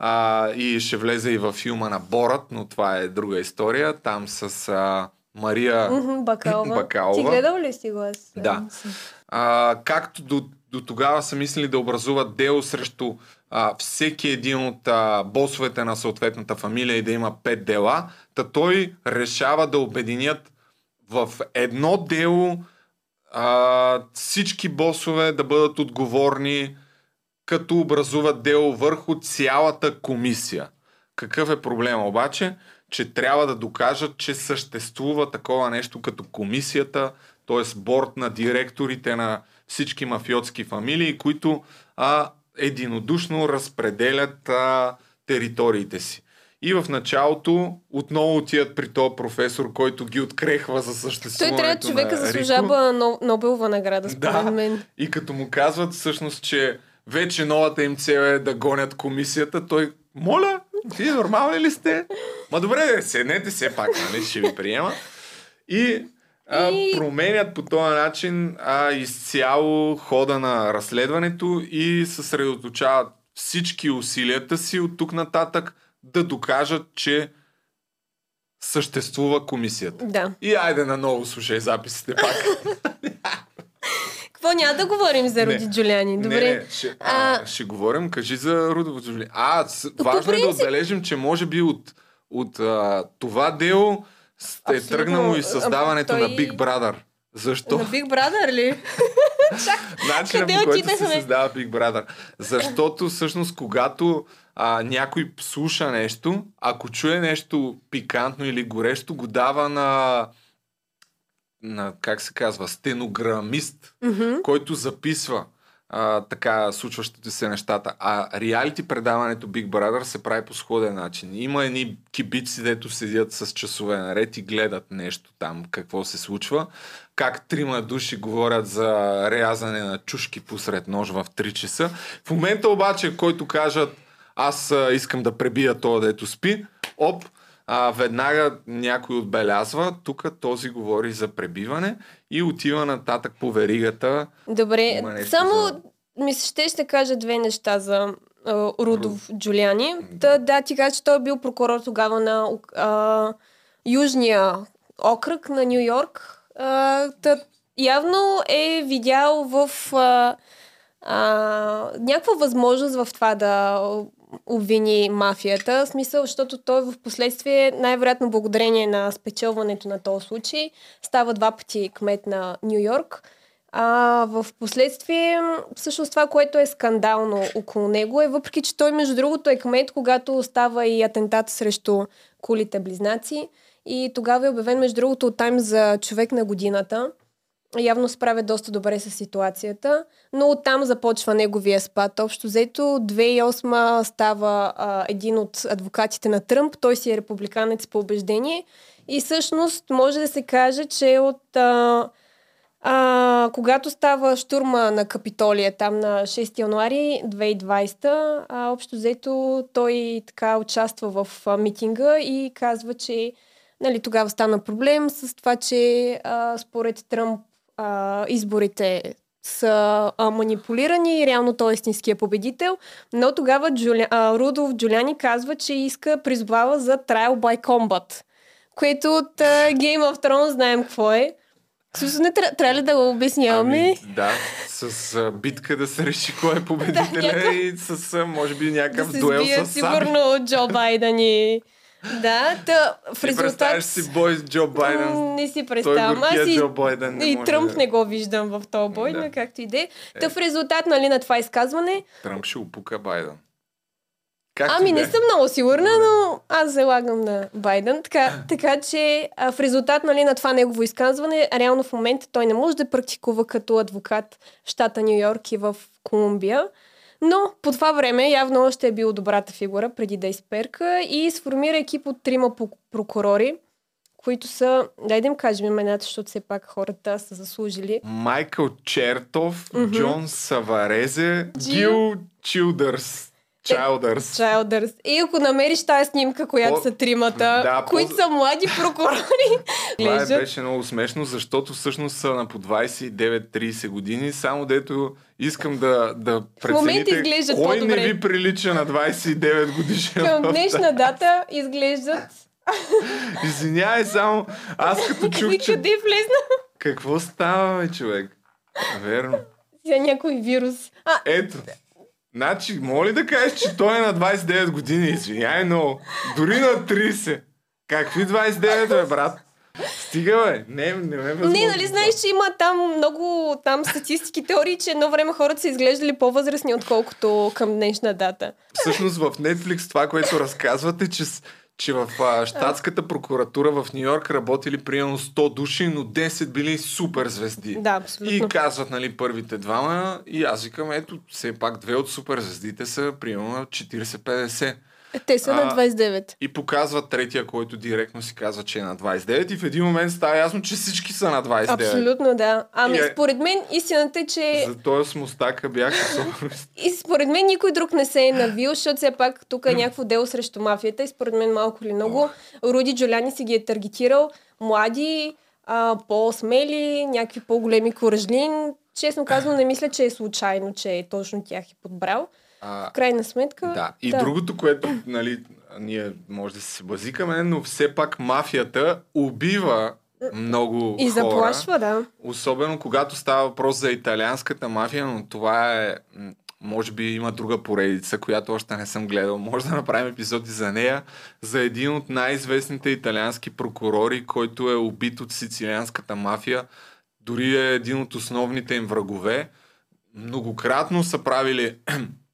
А, и ще влезе и във филма на Борът, но това е друга история. Там с а, Мария Бакалова. Бакалова. Ти гледал ли си го аз? Да. А, както до, до тогава са мислили да образуват дело срещу а, всеки един от а, босовете на съответната фамилия и да има пет дела, та той решава да обединят в едно дело а, всички босове да бъдат отговорни като образуват дело върху цялата комисия. Какъв е проблема обаче? Че трябва да докажат, че съществува такова нещо като комисията, т.е. борт на директорите на всички мафиотски фамилии, които а, единодушно разпределят а, териториите си. И в началото отново отиват при този професор, който ги открехва за съществуването Той трябва човека заслужава Нобелова награда, според да. мен. И като му казват всъщност, че вече новата им цел е да гонят комисията, той, моля, вие нормални ли сте? Ма добре, седнете все пак, нали, ще ви приема. И а, променят по този начин а, изцяло хода на разследването и съсредоточават всички усилията си от тук нататък да докажат, че съществува комисията. Да. И айде наново слушай записите пак. Какво няма да говорим за Руди Джулиани? Добре. Не, не, ще, а, а... ще говорим, кажи за Руди Джулиани. А, с, важно принцип... е да отбележим, че може би от, от а, това дело е тръгнало и създаването той... на Big Brother. Защо? На Big Brother ли? Начинът по който се създава Big Brother. Защото всъщност когато а, някой слуша нещо, ако чуе нещо пикантно или горещо, го дава на на, как се казва, стенограмист, mm-hmm. който записва а, така случващите се нещата. А реалити предаването Big Brother се прави по сходен начин. Има едни кибици, дето седят с часове наред и гледат нещо там, какво се случва. Как трима души говорят за рязане на чушки посред нож в 3 часа. В момента обаче, който кажат аз а, искам да пребия това, дето спи, оп, а, веднага някой отбелязва, тук този говори за пребиване и отива нататък по веригата. Добре, само за... ми се ще ще кажа две неща за а, Рудов Руд. Джулиани. Да. да, ти кажа, че той е бил прокурор тогава на а, Южния окръг на Нью Йорк. Явно е видял в а, а, някаква възможност в това да обвини мафията. В смисъл, защото той в последствие, най-вероятно благодарение на спечелването на този случай, става два пъти кмет на Нью Йорк. А в последствие, всъщност това, което е скандално около него е, въпреки че той, между другото, е кмет, когато става и атентат срещу кулите близнаци. И тогава е обявен, между другото, от Тайм за човек на годината явно справя доста добре с ситуацията, но оттам започва неговия спад. Общо взето, 2008 става а, един от адвокатите на Тръмп, той си е републиканец по убеждение и всъщност може да се каже, че от а, а, когато става штурма на Капитолия там на 6 януари 2020, а, общо взето той така участва в а, митинга и казва, че нали, тогава стана проблем с това, че а, според Тръмп а, изборите са а, манипулирани и реално той е истинския победител, но тогава Джуля, а, Рудолф Джуляни казва, че иска призовава за Trial by Combat, което от а, Game of Thrones знаем какво е. Също не тря- трябва ли да го обясняваме? Ами, да, с а, битка да се реши кой е победителя Да, някакъв- и с а, може би някакъв да дуел с саби. сигурно Джо Байден и... Да, та, в Ти резултат... представяш си бой с Джо Байден. Не си представям. Аз и, Джо Байден не и може Тръмп да- не го виждам в този бой, Да. но както и да е. Та в резултат нали, на това изказване, Тръмп ще опука Байден. Както ами не е. съм много сигурна, но аз залагам на Байден. Така, така че а, в резултат нали, на това негово изказване, реално в момента той не може да практикува като адвокат в щата Нью Йорк и в Колумбия. Но по това време явно още е бил добрата фигура преди да изперка и сформира екип от трима прокурори, които са, дай да им кажем имената, защото все пак хората са заслужили. Майкъл Чертов, Мгм. Джон Саварезе, Джил- Чилдърс. Чайлдърс. Childers. И ако намериш тази снимка, която По- са тримата, Да, по- които са млади прокурори, Това е, беше много смешно, защото всъщност са на по 29-30 години, само дето искам да, да прецените кой по-добре. не ви прилича на 29 годишен. Към днешна дата изглеждат Извинявай само, аз като чух, че... къде влезна Какво става, човек? Верно. за някой вирус. А, Ето. Значи, моля ли да кажеш, че той е на 29 години? Извинявай много. Дори на 30. Какви 29, бе, брат? Стига, бе. Не, не ме възможно. не, нали знаеш, че има там много там статистики, теории, че едно време хората са изглеждали по-възрастни, отколкото към днешна дата. Всъщност в Netflix това, което разказвате, че, че в а, щатската прокуратура в Нью Йорк работили примерно 100 души, но 10 били супер звезди. Да, абсолютно. И казват, нали, първите двама, и аз викам, ето, все пак две от суперзвездите са примерно на 40-50. Те са А, на 29. И показват третия, който директно си казва, че е на 29 и в един момент става ясно, че всички са на 29. Абсолютно, да. Ами, е- според мен, истината е, че За този с мустака бях. И според мен никой друг не се е навил, защото все пак тук е някакво дело срещу мафията и според мен малко или много Руди Джоляни си ги е таргетирал млади, а, по-смели, някакви по-големи коражлин. Честно казано, не мисля, че е случайно, че е точно тях е подбрал. А, В крайна сметка... Да, и да. другото, което, нали, ние може да се базикаме, но все пак мафията убива много И хора. заплашва, да. Особено когато става въпрос за италианската мафия, но това е... Може би има друга поредица, която още не съм гледал. Може да направим епизоди за нея. За един от най-известните италиански прокурори, който е убит от сицилианската мафия. Дори е един от основните им врагове. Многократно са правили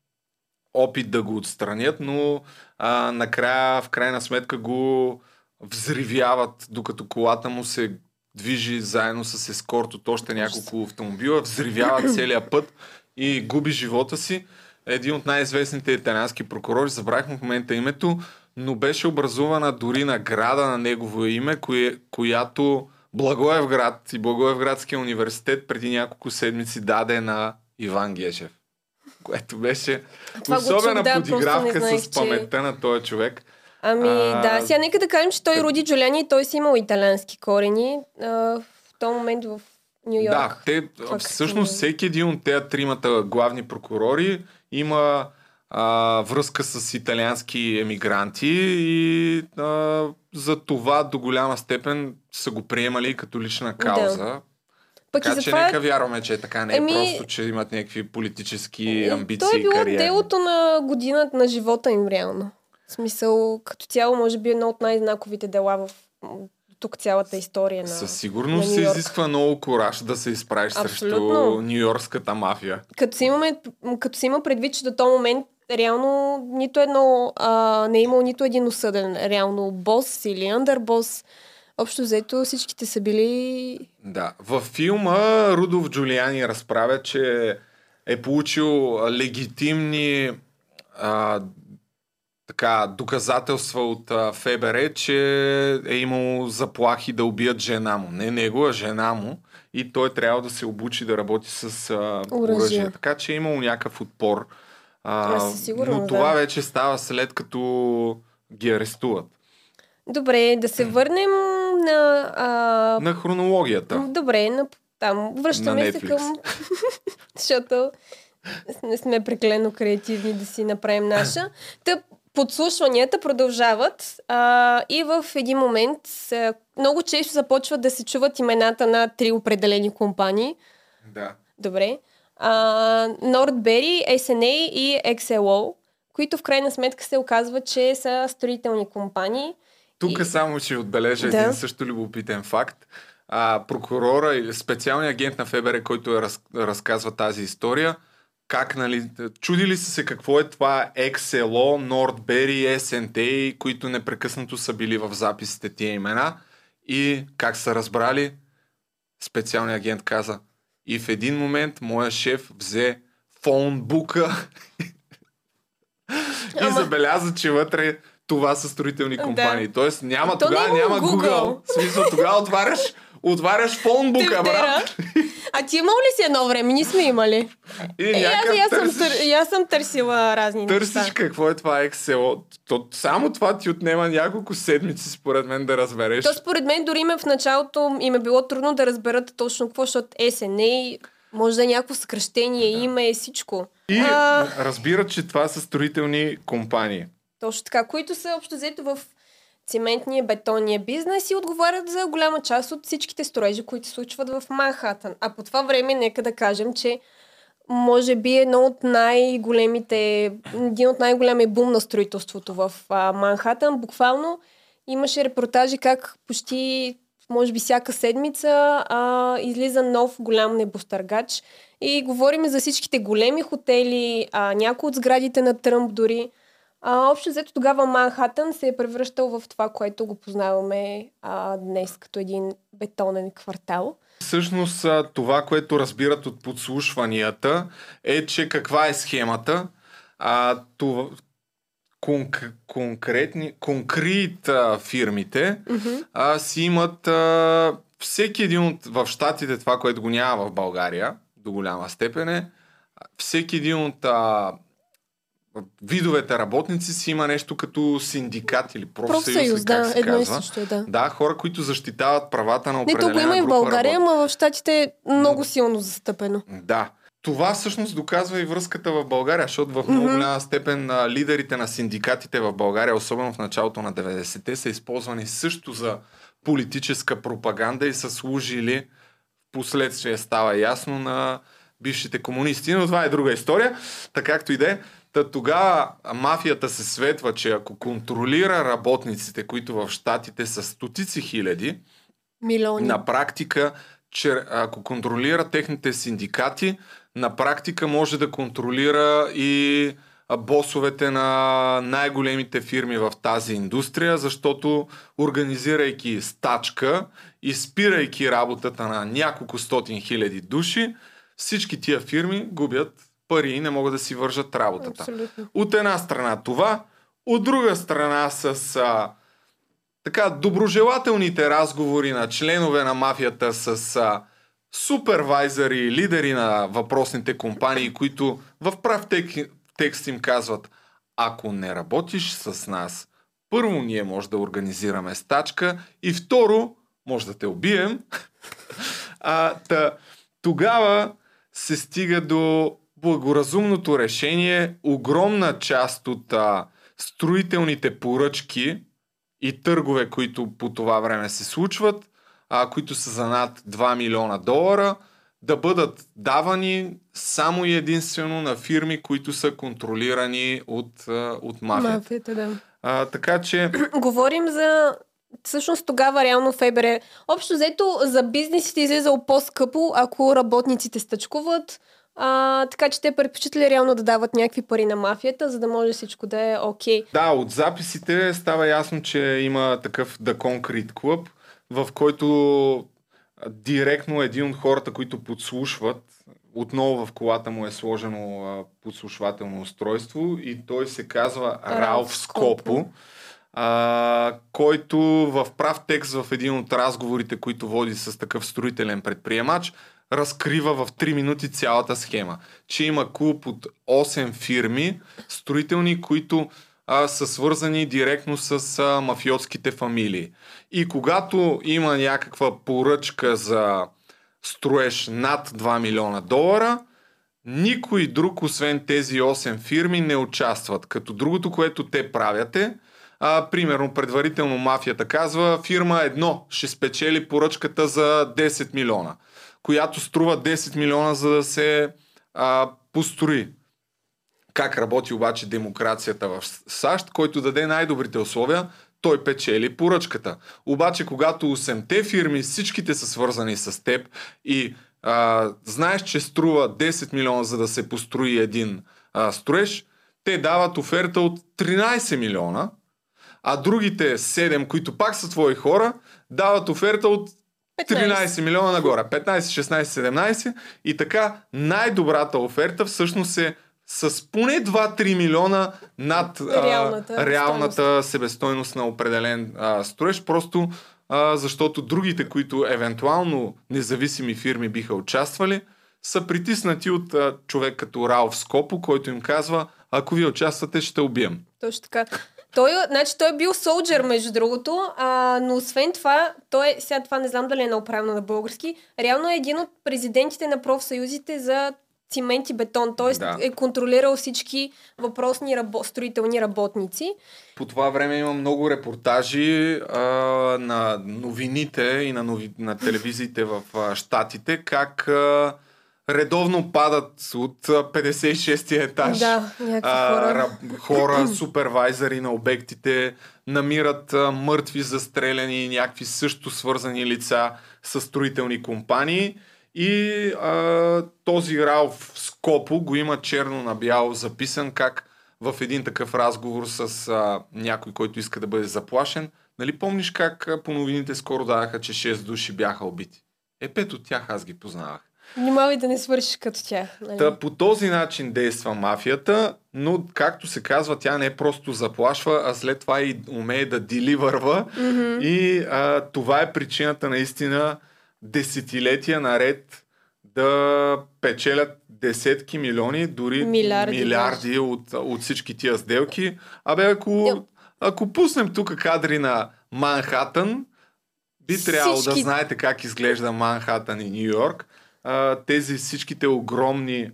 опит да го отстранят, но а, накрая, в крайна сметка, го взривяват, докато колата му се движи заедно с ескорт от още няколко автомобила, взривяват целия път и губи живота си. Един от най-известните италиански прокурори, забравих в момента името, но беше образувана дори награда на негово име, кое, която Благоевград и Благоевградския университет преди няколко седмици даде на Иван Гешев. Което беше Това особена чух, да, подигравка знаех, с че- паметта на този човек. Ами А, да, сега нека да кажем, че той Руди Джоляни, той си имал италиански корени. А, в този момент в Нью Йорк. Да, те, всъщност всеки един от тези тримата главни прокурори има а, връзка с италиански емигранти и а, за това до голяма степен са го приемали като лична кауза. Пък и Така за че това нека вярваме, че е така. Не е Еми- просто, че имат някакви политически Е, амбиции То е и било кариери. делото на годината на живота им, реално. В смисъл, като цяло, може би едно от най-знаковите дела в тук цялата история на... Със сигурност на се изисква много кораж да се изправиш срещу нью-йоркската мафия. Като се, имаме, като се има предвид, че до този момент реално нито едно, а, не е имал нито един осъден реално бос или андърбос. Общо взето всичките са били... Да. Във филма Рудolf Джулиани разправя, че е получил легитимни а, така, доказателства от а, ФБР, че е имало заплахи да убият жена му. Не него, а жена му. И той трябва да се обучи да работи с а, Оръжие. Така че е имало някакъв отпор. А, Аз със сигурност, но това да. вече става след като ги арестуват. Добре, да се върнем на... А... На хронологията. Добре, на Там връщаме На се към... Защото не сме преклено креативни да си направим наша. Та подслушванията продължават а, и в един момент а, много често започват да се чуват имената на три определени компании. Да. Добре. А, Nordberry, SNA и XLO, които в крайна сметка се оказва, че са строителни компании. Тук И- само ще отбележа Да. един също любопитен факт. А, прокурора или специалният агент на ФБР, който е раз, разказва тази история, как, нали, чудили са се какво е това XLO, Nordberry, SNT, които непрекъснато са били в записите тия имена и как са разбрали, специалният агент каза, и в един момент моя шеф взе фонбука и забеляза, че вътре това са строителни Да. компании. Тоест няма, То тогава е няма Google. Google. Смисъл, тогава отваряш, отваряш фонбука, брат. А ти имал ли си едно време? Ние сме имали. И Е, аз, някак и аз, съм, тър, аз съм търсила разни търсиш неща. какво е това Excel. То, само това ти отнема няколко седмици, според мен, да разбереш. То според мен дори им е в началото им е било трудно да разберат точно какво, защото SNA може да е някакво съкръщение, име и всичко. И А, разбират, че това са строителни компании. Точно така, които са общо взето в цементния, бетонния бизнес и отговарят за голяма част от всичките строежи, които се случват в Манхатън. А по това време, нека да кажем, че може би едно от най-големите, един от най-големия бум на строителството в а, Манхатън. Буквално имаше репортажи как почти, може би всяка седмица, а, излиза нов голям небостъргач. И говорим за всичките големи хотели, а, някои от сградите на Тръмп дори. А, общо взето тогава Манхатън се е превръщал в това, което го познаваме а, днес като един бетонен квартал. Всъщност това, което разбират от подслушванията е, че каква е схемата. А, това, конк, конкретни, конкрет а, фирмите Mm-hmm. а, си имат а, всеки един от в Штатите, това, което го няма в България, до голяма степен е, всеки един от а, видовете работници си има нещо като синдикат или профсъюз, Профсъюз, да, се едно и казва. също е, да. Да, хора, които защитават правата на Не, определена тук има и в България, работници. ама в Штатите е много силно застъпено. Да. Това всъщност доказва и връзката в България, защото в много голяма степен а, лидерите на синдикатите в България, особено в началото на 90-те, са използвани също за политическа пропаганда и са служили, в последствие става ясно, на бившите комунисти. Но това е друга история. Така както и да е. Та тогава мафията се светва, че ако контролира работниците, които в Штатите са стотици хиляди, Милиони. на практика, че ако контролира техните синдикати, на практика може да контролира и босовете на най-големите фирми в тази индустрия, защото организирайки стачка и спирайки работата на няколко стотин хиляди души, всички тия фирми губят пари и не могат да си вържат работата. Абсолютно. От една страна това, от друга страна с а, така доброжелателните разговори на членове на мафията с а, супервайзъри лидери на въпросните компании, които в прав тек, текст им казват ако не работиш с нас, първо ние може да организираме стачка и второ може да те убием. а, та, тогава се стига до благоразумното решение огромна част от а, строителните поръчки и търгове, които по това време се случват, а, които са за над 2 милиона долара, да бъдат давани само и единствено на фирми, които са контролирани от, от мафията. Мафията, да. А, така че, Говорим за... Всъщност тогава реално ФБР... Общо взето за бизнесите излизало по-скъпо, ако работниците стъчкуват. А, така че те предпочитали реално да дават някакви пари на мафията, за да може всичко да е окей. да, от записите става ясно, че има такъв The Concrete Club, в който директно един от хората, които подслушват, отново в колата му е сложено а, подслушвателно устройство и той се казва Ралф Ралф Скопо. Скопо, а, който в прав текст в един от разговорите, които води с такъв строителен предприемач, разкрива в 3 минути цялата схема. Че има клуб от 8 фирми, строителни, които а, са свързани директно с а, мафиотските фамилии. И когато има някаква поръчка за строеж над 2 милиона долара, никой друг, освен тези 8 фирми, не участват. Като другото, което те правят е, а, примерно, предварително мафията казва, фирма едно ще спечели поръчката за 10 милиона, която струва 10 милиона за да се а, построи. Как работи обаче демокрацията в САЩ, който даде най-добрите условия, той печели поръчката. Обаче, когато 8-те фирми, всичките са свързани с теб и а, знаеш, че струва 10 милиона за да се построи един а, строеж, те дават оферта от 13 милиона, а другите 7, които пак са твои хора, дават оферта от 13 15. милиона нагоре. 15, 16, 17 и така най-добрата оферта всъщност е с поне 2-3 милиона над реалната, а, реалната себестойност на определен а, строеж, просто а, защото другите, които евентуално независими фирми биха участвали, са притиснати от а, човек като Ралф Скопо, който им казва, ако вие участвате, ще убием. Точно така. Той, значи, той е бил солджер, между другото, а, но освен това, той е, сега това не знам дали е направено на български, реално е един от президентите на профсъюзите за цимент и бетон, т.е. Да. е контролирал всички въпросни рабо, строителни работници. По това време има много репортажи а, на новините и на, нови, на телевизиите в а, Штатите, как а, редовно падат от 56-я етаж да, а, хора. хора, супервайзери на обектите, намират а, мъртви, застреляни, някакви също свързани лица с строителни компании и а, този Ралф Скопо го има черно на бяло записан как в един такъв разговор с а, някой, който иска да бъде заплашен. Нали помниш как по новините скоро даваха, че 6 души бяха убити? Е, пет от тях аз ги познавах. Внимавай да не свършиш като тях. Нали? Та, по този начин действа мафията, но както се казва, тя не просто заплашва, а след това и умее да диливърва. Mm-hmm. И а, това е причината наистина десетилетия наред да печелят десетки милиони, дори милиарди, милиарди от, от всички тия сделки. Абе, ако, ако пуснем тук кадри на Манхатън, би трябвало всички... да знаете как изглежда Манхатън и Нью Йорк. А, тези всичките огромни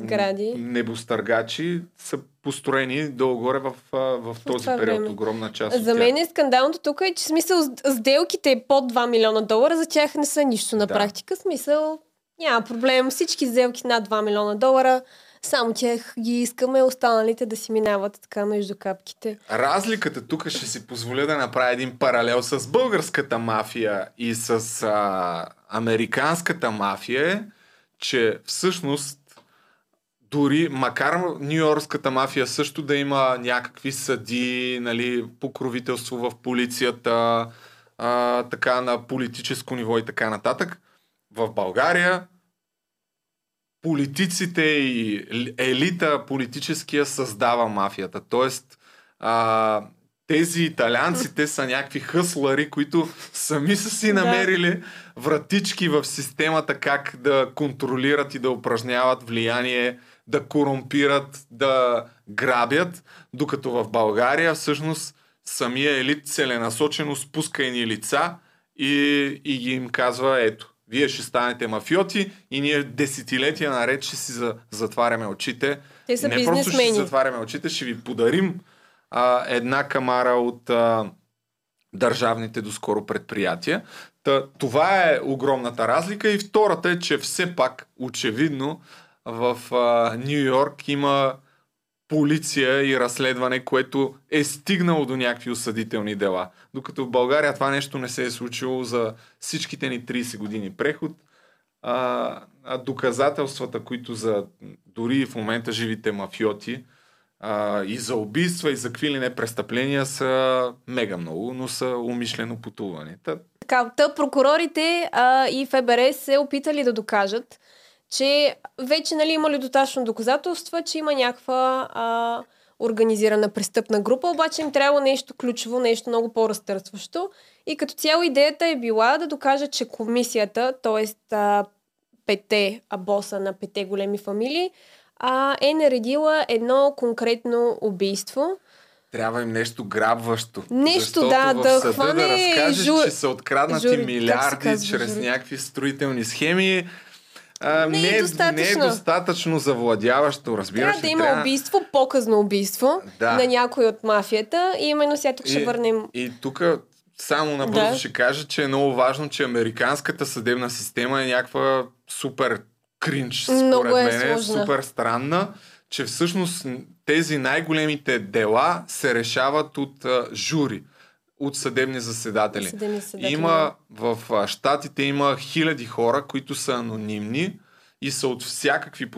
Гради. небостъргачи са построени долу-горе в, в, в този период. Време. Огромна част За мен е скандалното тук е, че смисъл сделките под 2 милиона долара за тях не са нищо на да. практика. Смисъл няма проблем. Всички сделки над 2 милиона долара само тях ги искаме, останалите да си минават така между капките. Разликата тук ще си позволя да направя един паралел с българската мафия и с а, американската мафия е, че всъщност дори, макар Нью-Йоркската мафия също да има някакви съди, нали, покровителство в полицията, а, така на политическо ниво и така нататък, в България политиците и елита политическия създава мафията. Тоест, а, тези италианците са някакви хъслари, които сами са си намерили вратички в системата как да контролират и да упражняват влияние да корумпират, да грабят, докато в България всъщност самия елит целенасочено спуска ни лица и, и ги им казва ето, вие ще станете мафиоти и ние десетилетия наред ще си затваряме очите. Те са Не просто ще си затваряме очите, ще ви подарим а, една камара от а, държавните доскоро предприятия. Та, това е огромната разлика и втората е, че все пак очевидно в Нью Йорк има полиция и разследване, което е стигнало до някакви осъдителни дела. Докато в България това нещо не се е случило за всичките ни 30 години преход. А, а доказателствата, които за дори в момента живите мафиоти а, и за убийства, и за какви ли не престъпления са мега много, но са умишлено потувани. Та... Така, та прокурорите а, и ФБР се опитали да докажат, че вече нали, имали достатъчно доказателства, че има някаква а, организирана престъпна група, обаче им трябва нещо ключово, нещо много по-разтърсващо. И като цяло идеята е била да докажа, че комисията, т.е. пете боса на пете големи фамилии, а, е наредила едно конкретно убийство. Трябва им нещо грабващо. Нещо, защото да, в да съда хване да разкажеш, жу- че са откраднати жури- милиарди казва, чрез жури? някакви строителни схеми. А, Не е не, е, не е достатъчно. достатъчно завладяващо, разбираш Трябва да има убийство, по-късно убийство Да. на някой от мафията и именно сега тук ще И- върнем И тук само набързо Да. ще кажа, че е много важно, че американската съдебна система е някаква супер кринч, според Много е мен, сложна. супер странна, че всъщност тези най-големите дела се решават от а, жури, от съдебни заседатели. съдебни съдатели. Има в щатите има хиляди хора, които са анонимни и са от всякакви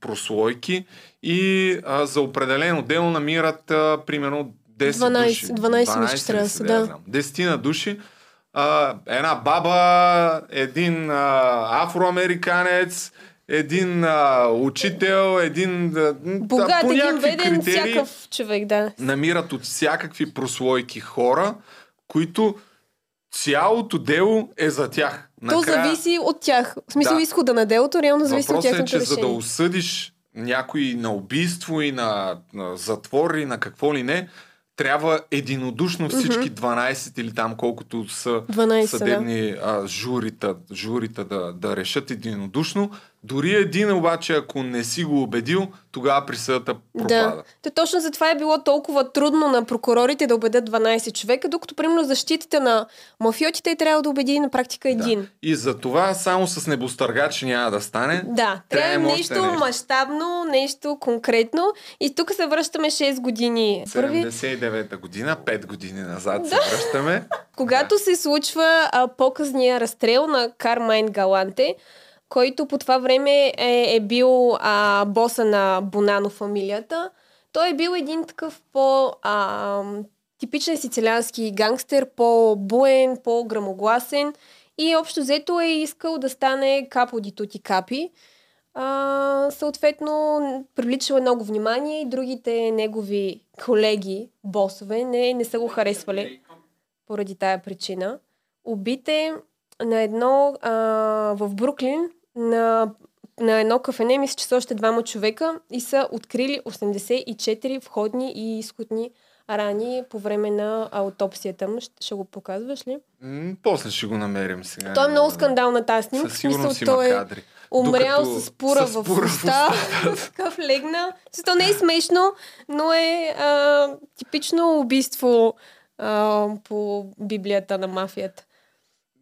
прослойки и а, за определено дело намират а, примерно 10 12 души. 12 мисля, че трябва да са, да. 10 на души. А, една баба, един а, афроамериканец, един а, учител, един... А, Богат, по един беден, критерии всякакъв човек, да. намират от всякакви прослойки хора, които цялото дело е за тях. То зависи от тях. В смисъл Да. изхода на делото, реално зависи от Въпросът е, че за да решение. осъдиш някой на убийство и на, на затвор и на какво ли не, трябва единодушно всички 12 или там колкото са 12 са, да. съдебни а, журита, журита да, да решат единодушно. Дори един обаче, ако не си го убедил, тогава присъдата пропада. Да. Те точно затова е било толкова трудно на прокурорите да убедят 12 човека, докато примерно защитите на мафиотите е трябва да убеди на практика един. И за това само с небостъргачи няма да стане. Да, Трябва трябва нещо нещо. мащабно, нещо конкретно. И тук се връщаме 6 години. Първи, 79-та година, 5 години назад се връщаме. когато се случва а, по-късния разстрел на Кармайн Галанте, който по това време е, е бил а, боса на Бонано фамилията, той е бил един такъв по... А, типичен сицилиански гангстер, по-буен, по-грамогласен и общо взето е искал да стане капо ди тути капи. А, съответно, привличал е много внимание и другите негови колеги, босове, не, не са го харесвали поради тая причина. Убит е на едно а, в Бруклин на, на едно кафене, мисля, че са още двама човека и са открили 84 входни и изходни рани по време на аутопсията му. Ще, ще го показваш ли? М, после ще го намерим сега. Той е много Няма да- скандална тази снимка. Със смисъл, сигурност има той е кадри. умрял Докато- с пура в уста. Такъв легна. То не е смешно, но е а, типично убийство а, по Библията на мафията.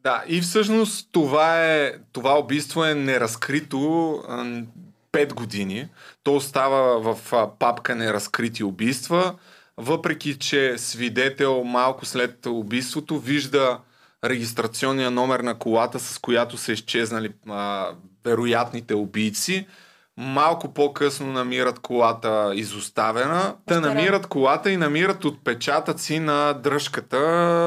Да, и всъщност това, е, това убийство е неразкрито 5 години. То остава в папка неразкрити убийства, въпреки че свидетел малко след убийството вижда регистрационния номер на колата, с която са изчезнали а, вероятните убийци. Малко по-късно намират колата изоставена. Та намират колата и намират отпечатъци на дръжката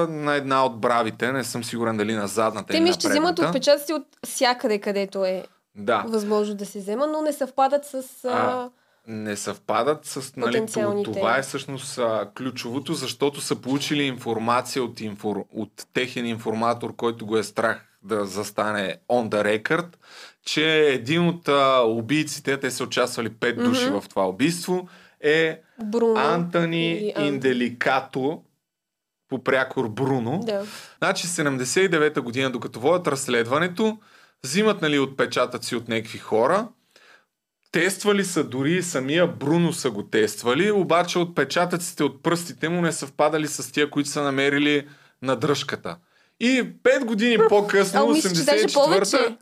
на една от бравите. Не съм сигурен дали на задната Те ми ще взимат отпечатъци от всякъде, където е Да. възможно да се взема, но не съвпадат с... А... Не съвпадат с... Нали, това е всъщност а, ключовото, защото са получили информация от, инфор... от техен информатор, който го е страх да застане on the record, че един от а, убийците, те са участвали пет души Мгм. в това убийство, е Бруно. Антони Инделикато, по прякор Бруно. Да. Значи 79-та година, докато водят разследването, взимат нали, отпечатъци от някакви хора, тествали са дори самия Бруно са го тествали, обаче отпечатъците от пръстите му не съвпадали с тия, които са намерили на дръжката. И 5 години по-късно, А, мисля, че даже 84-та, повече.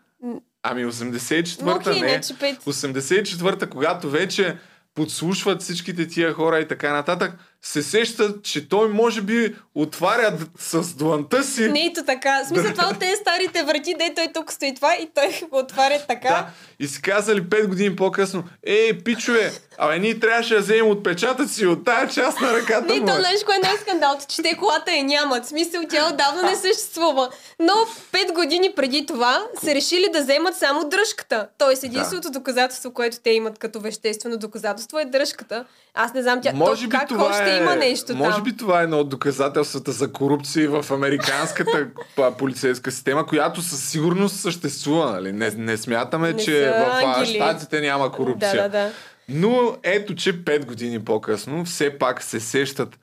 ами 84-та Мокли, не, не, че пет. 84-та, когато вече подслушват всичките тия хора и така нататък, се сещат, че той може би отваря с дланта си. Не ето така. В смисъл това от тези старите врати, де той тук стои това и той го отваря така. Да, и си казали 5 години по-късно, ей, пичове, абе ние трябваше да вземем отпечатъци от тая част на ръката Не, му. то бе». знаеш кое е най-скандалното, че те колата я нямат. В смисъл, тя отдавна не съществува. Но пет години преди това са решили да вземат само дръжката. Тоест, единственото доказателство, което те имат като веществено доказателство е дръжката. Аз не знам тя, Може то, би как това е, има нещо може там. би това е едно от доказателствата за корупция в американската полицейска система, която със сигурност съществува. Нали? Не, не смятаме, Не че в щатите няма корупция. Да, да, да. Но ето, че 5 години по-късно все пак се сещат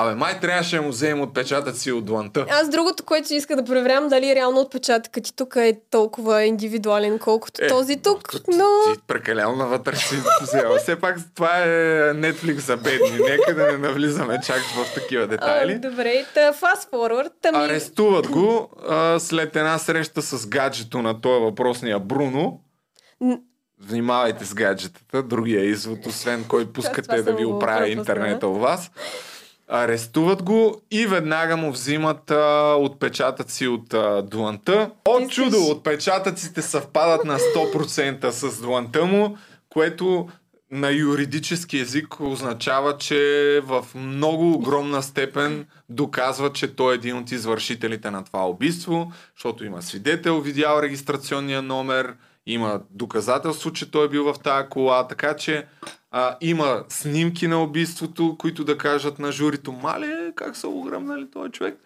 Абе, май трябваше да му вземем отпечатъци от дланта. Аз другото, което иска да проверявам, дали реално отпечатъкът ти тук е толкова индивидуален, колкото е, този тук, но... Ти прекалено навътре си взела. Все пак това е Netflix за бедни. Нека да не навлизаме чак в такива детайли. А, добре, та fast forward. Тами... Арестуват го а, след една среща с гаджето на този въпросния Бруно. Внимавайте с гаджетата. Другия извод, освен кой пускате да ви оправя интернета у вас. Арестуват го и веднага му взимат а, отпечатъци от а, дуанта. От чудо, отпечатъците съвпадат на 100% с дуанта му, което на юридически език означава, че в много огромна степен доказва, че той е един от извършителите на това убийство, защото има свидетел, видял регистрационния номер, има доказателство, че той е бил в тази кола, така че а, има снимки на убийството, които да кажат на журито, мале, как са огръмнали този човек.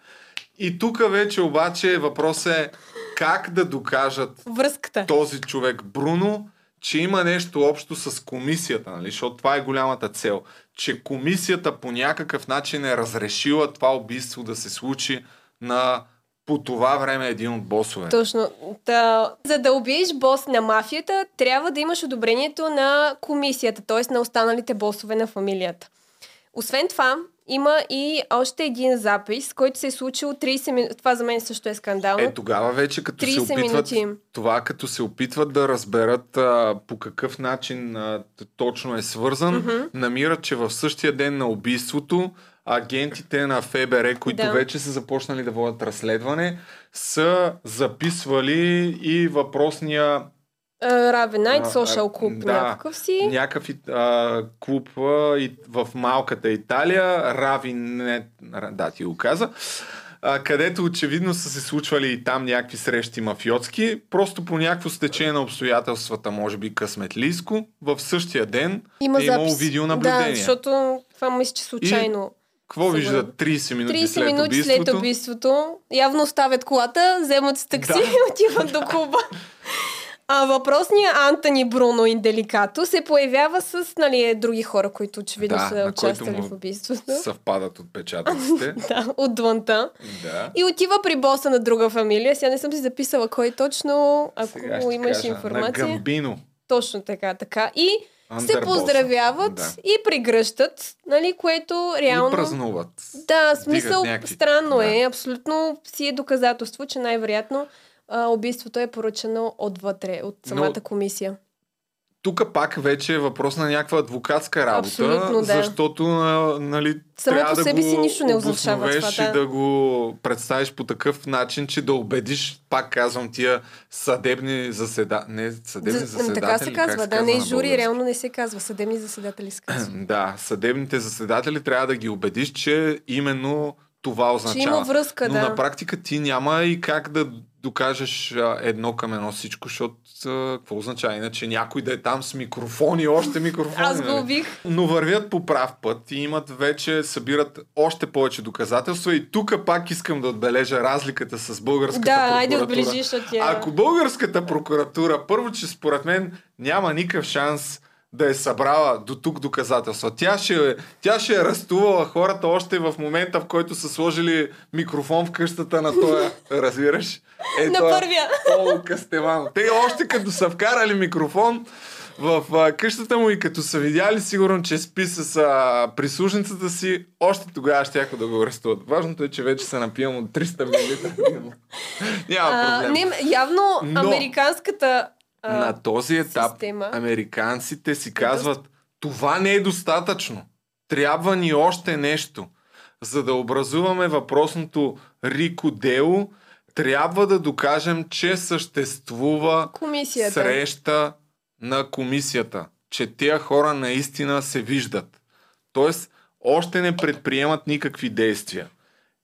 И тук вече обаче въпросът е как да докажат Връзката. този човек Бруно, че има нещо общо с комисията, нали? защото това е голямата цел. Че комисията по някакъв начин е разрешила това убийство да се случи на по това време е един от босове. Точно. Та, за да убиеш бос на мафията, трябва да имаш одобрението на комисията, т.е. на останалите босове на фамилията. Освен това, има и още един запис, който се е случил 30 минути. Това за мен също е скандално. Е, тогава вече като се опитват, минути. това като се опитват да разберат а, по какъв начин а, точно е свързан, mm-hmm. намират, че в същия ден на убийството агентите на ФБР, които да. вече са започнали да водят разследване, са записвали и въпросния Равен Найт, Social да, някакъв си. Някакъв а, клуб а, и, в малката Италия, Равин, да, ти го каза, а, където очевидно са се случвали и там някакви срещи мафиотски, просто по някакво стечение на обстоятелствата, може би късметлийско, в същия ден Има е имало видеонаблюдение. Да, защото това мисля, че случайно... И какво виждат 30 минути 30 след минути убийството? след убийството. Явно оставят колата, вземат с такси да. и отиват до клуба. А въпросният Антони Бруно Инделикато се появява с нали, други хора, които очевидно да, са участвали в убийството. Съвпадат отпечатъците. да, от дланта. Да. И отива при боса на друга фамилия. Сега не съм си записала кой точно, ако имаш кажа, информация. На Гамбино. Точно така, така. И се поздравяват да. и пригръщат, нали, което реално... И празнуват. Да, смисъл някакви... странно да. е. Абсолютно си е доказателство, че най-вероятно а, убийството е поръчано отвътре, от самата Но... комисия тук пак вече е въпрос на някаква адвокатска работа, Абсолютно, да. защото нали, Само трябва по себе да си нищо не означава това, да. и да го представиш по такъв начин, че да убедиш, пак казвам, тия съдебни заседа... Не, съдебни За, заседатели. Така се казва, да, не жури, реално не се казва. Съдебни заседатели се казва. да, съдебните заседатели трябва да ги убедиш, че именно това означава. Че има връзка, Но да. на практика ти няма и как да докажеш а, едно към едно всичко, защото а, какво означава? Иначе някой да е там с микрофони, още микрофони. Аз го нали? убих. Но вървят по прав път и имат вече, събират още повече доказателства и тук пак искам да отбележа разликата с българската да, прокуратура. айде отбележи, защото Ако българската прокуратура, първо, че според мен няма никакъв шанс да е събрала до тук доказателства. Тя ще, тя ще е арестувала хората още в момента, в който са сложили микрофон в къщата на този, разбираш? Е, на първия. Полу Кастевано. Те още като са вкарали микрофон в а, къщата му и като са видяли сигурно, че спи с а, прислужницата си, още тогава ще да го арестуват. Важното е, че вече се напивам от 300 мл. Няма проблем. А, не, явно Но... американската а, на този етап система. американците си казват, това не е достатъчно. Трябва ни още нещо. За да образуваме въпросното Рико дело, трябва да докажем, че съществува комисията. среща на комисията. Че тези хора наистина се виждат. Тоест, още не предприемат никакви действия.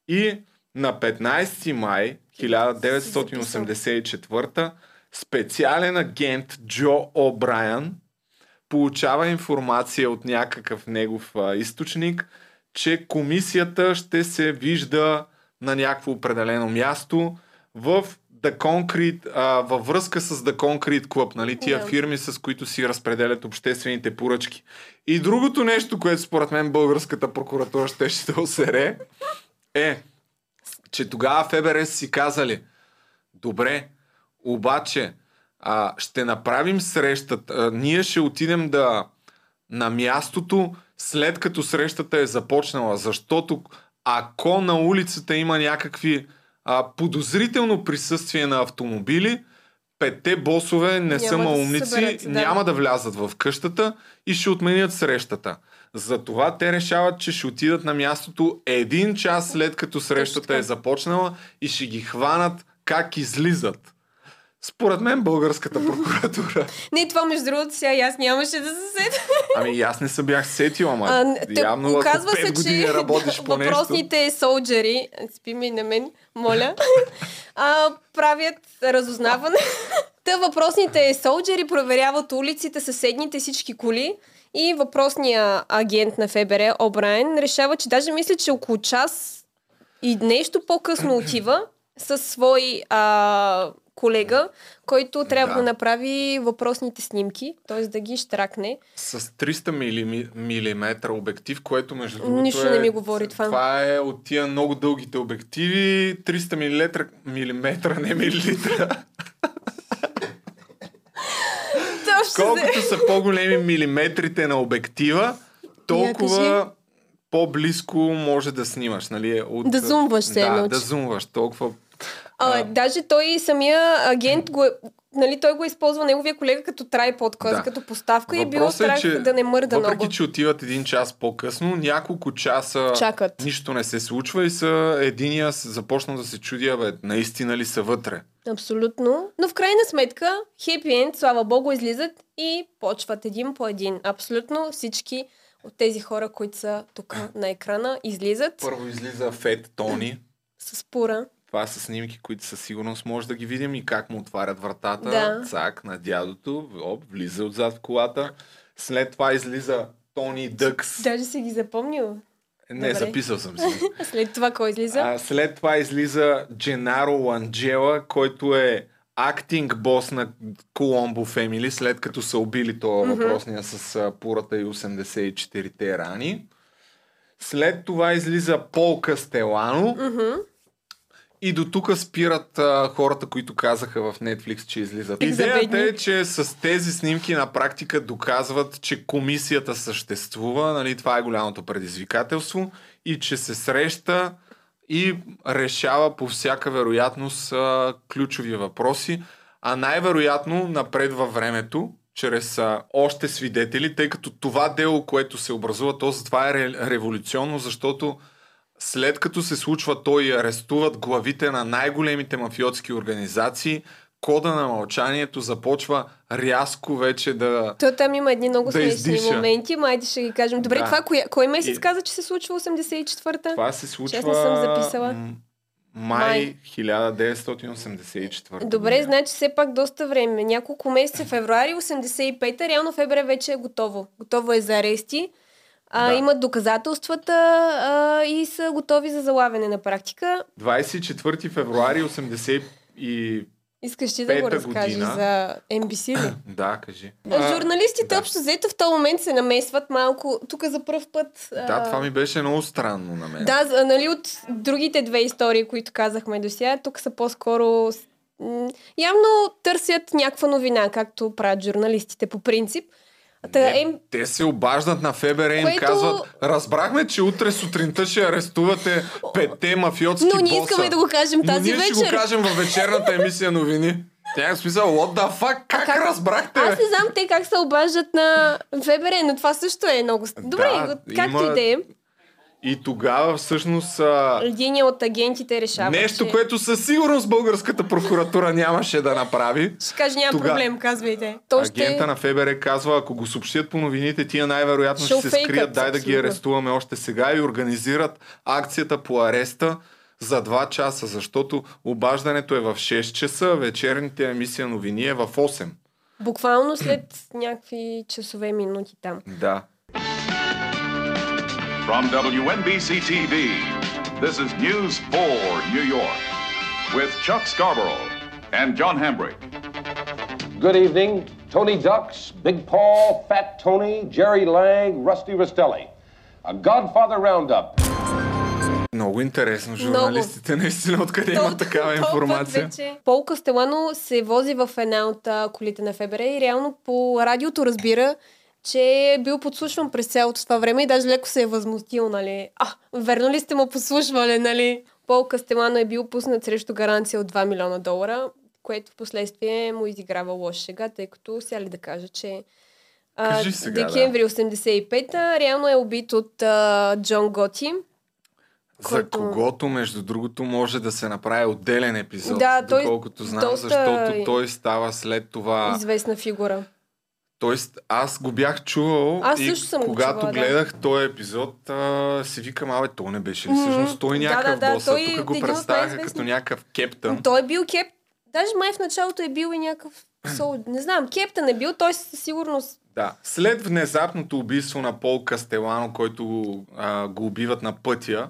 И на 15 май 1984 специален агент Джо О'Брайан получава информация от някакъв негов а, източник, че комисията ще се вижда на някакво определено място в The Concrete, а, във връзка с The Concrete Club, нали, тия Да. фирми, с които си разпределят обществените поръчки. И другото нещо, което според мен българската прокуратура ще ще осере, е, че тогава ФБР си казали, добре, обаче а, ще направим срещата, а, ние ще отидем да на мястото, след като срещата е започнала, защото ако на улицата има някакви а, подозрително присъствие на автомобили, петте босове не Няма са да малумници, съберат, да. няма да влязат в къщата и ще отменят срещата. Затова те решават, че ще отидат на мястото един час след като срещата е започнала и ще ги хванат как излизат. Според мен българската прокуратура. Не, това между другото сега и аз нямаше да се сетя. Ами и аз не се бях сетил, ама А, явно оказва 5 се, че работиш по нещо. въпросните солджери, спи ми на мен, моля, а, правят разузнаване. Та въпросните солджери проверяват улиците, съседните всички коли и въпросният агент на ФБР, Обрайен, решава, че даже мисля, че около час и нещо по-късно отива със свой а, колега, който трябва Да. да. направи въпросните снимки, т.е. да ги штракне. С 300 мили, милиметра обектив, което между другото Нищо е, не ми говори това. Това е от тия много дългите обективи. 300 милиметра, милиметра не милилитра. Колкото са по-големи милиметрите на обектива, толкова по-близко може да снимаш. Нали? От, Да зумваш се Да, да зумваш. Толкова А, А. даже той самия агент го е, нали, той го използва неговия колега като трайпод. Да. като поставка и е бил Въпросът страх да не мърда въпреки, много. че отиват един час по-късно, няколко часа Чакат. нищо не се случва и са единия започна да се чуди, бе, наистина ли са вътре. Абсолютно. Но в крайна сметка, хепи енд, слава богу, излизат и почват един по един. Абсолютно всички от тези хора, които са тук на екрана, излизат Първо излиза Фет Тони. с пура. Това са снимки, които със сигурност може да ги видим и как му отварят вратата. Да. Цак на дядото. Оп, влиза отзад в колата. След това излиза Тони Дъкс. Даже си ги запомнил. Не, Добре. записал съм си. След това кой излиза? А, след това излиза Дженаро Ланджела, който е актинг бос на Коломбо Фемили, след като са убили това въпросния с а, пурата и 84-те рани. След това излиза Пол Кастелано. И до тук спират а, хората, които казаха в Netflix, че излизат. Идеята е, че с тези снимки на практика доказват, че комисията съществува, нали, това е голямото предизвикателство, и че се среща и решава по всяка вероятност а, ключови въпроси, а най-вероятно напред във времето, чрез а, още свидетели, тъй като това дело, което се образува, то затова е ре, революционно, защото след като се случва то и арестуват главите на най-големите мафиотски организации, кода на мълчанието започва рязко вече да... То там има едни много Да смешни издиша. моменти, майде ще ги кажем. Добре, Да. това коя, кой месец И- каза, че се случва 84-та? Това се случва... аз не съм записала. м, Май 1984. Добре, година. значи все пак доста време. Няколко месеца, февруари 85-та, реално ФБР вече е готово. Готово е за арести. А, Да. Имат доказателствата а, и са готови за залавяне на практика. 24 февруари 80 и... Искаш ти да го разкажеш година. за NBC ли? Да, кажи. А, Журналистите да. общо взето в този момент се намесват малко. Тук за първ път. а, Да, това ми беше много странно на мен. Да, нали от другите две истории, които казахме до сега, тук са по-скоро... Явно търсят някаква новина, както правят журналистите по принцип. Та, Не, е, Те се обаждат на ФБР и им Което- казват, разбрахме, че утре сутринта ще арестувате петте мафиотски но ние боса. искаме да го кажем Но тази ние вечер. ще го кажем във вечерната емисия новини. Тя е смисъл, what the fuck, как, как- разбрахте? Аз не знам те как се обаждат на ФБР, но това също е много... Добре, Да, както има- и да е. И тогава всъщност а, Един от агентите решава, нещо, че... което със сигурност българската прокуратура нямаше да направи. Ще каже, няма Тога- проблем, казвайте. То ще... Агента на ФБР казва, ако го съобщят по новините, тия най-вероятно ще, Ще се скрият, дай да ги арестуваме още сега и организират акцията по ареста за 2 часа, защото обаждането е в 6 часа, вечерните емисия новини е в 8. Буквално след някакви часове, минути там. Да. From WNBC TV, this is News 4 New York with Chuck Scarborough. and John Hambrick. Good evening. Tony Ducks, Big Paul, Fat Tony, Jerry Lang, Rusty Rastelli. A Godfather Roundup. Много интересно. Журналистите наистина откъде има такава информация. Вече. Пол Кастелано се вози в една от а, колите на ФБР и реално по радиото разбира, че е бил подслушван през цялото това време и даже леко се е възмутил, нали? А, верно ли сте му подслушвали, нали? Пол Кастелано е бил пуснат срещу гаранция от 2 милиона долара, което в последствие му изиграва лош сега, тъй като сега ли да кажа, че Кажи сега, декември 85-та реално е убит от а, Джон Готи. За който- когото, между другото, може да се направи отделен епизод, Да, той доколкото знам, доста защото той става след това... Известна фигура. Тоест, аз го бях чувал Аз и също съм го когато чувала, да. гледах този епизод, а, си викам, абе, то не беше ли Мгм. всъщност той Да, някакъв да, да, бос, той а тук е го представяха като някакъв кептън. Той е бил кеп... Даже май в началото е бил и някакъв... Сол... Не знам, кептън е бил, той със сигурност... Да. След внезапното убийство на Пол Кастелано, който а, го убиват на пътя,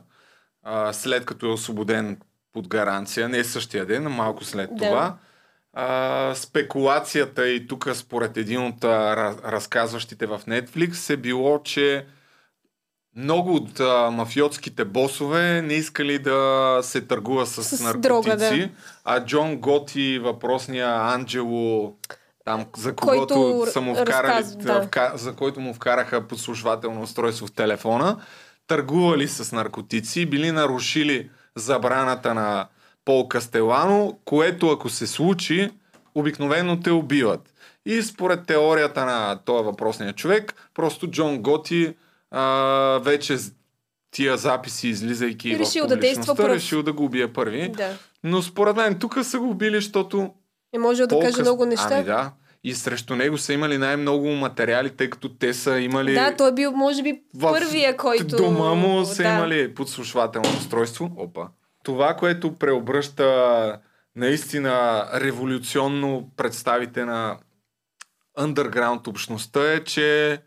а, след като е освободен под гаранция, не същия ден, а малко след Да. това, а, спекулацията и тук според един от а, раз- разказващите в Netflix е било, че много от а, мафиотските босове не искали да се търгува с, С наркотици, дрога, да. а Джон Готи, въпросния Анджело, там, за Който когото са му вкарали, разказва, да. да. вка, за който му вкараха подслушвателно устройство в телефона, търгували с наркотици, били нарушили забраната на Пол Кастелано, което ако се случи, обикновено те убиват. И според теорията на този въпросния човек, просто Джон Готи а, вече тия записи, излизайки И решил в да действа пръв. решил да го убие първи. Да. Но според мен тук са го убили, защото Не може да каже Къс- много неща. Ами да. И срещу него са имали най-много материали, тъй като те са имали... Да, той е бил, може би, в първия, който... дома му са да. имали подслушвателно устройство. Опа. Това, което преобръща наистина революционно представите на underground общността е, че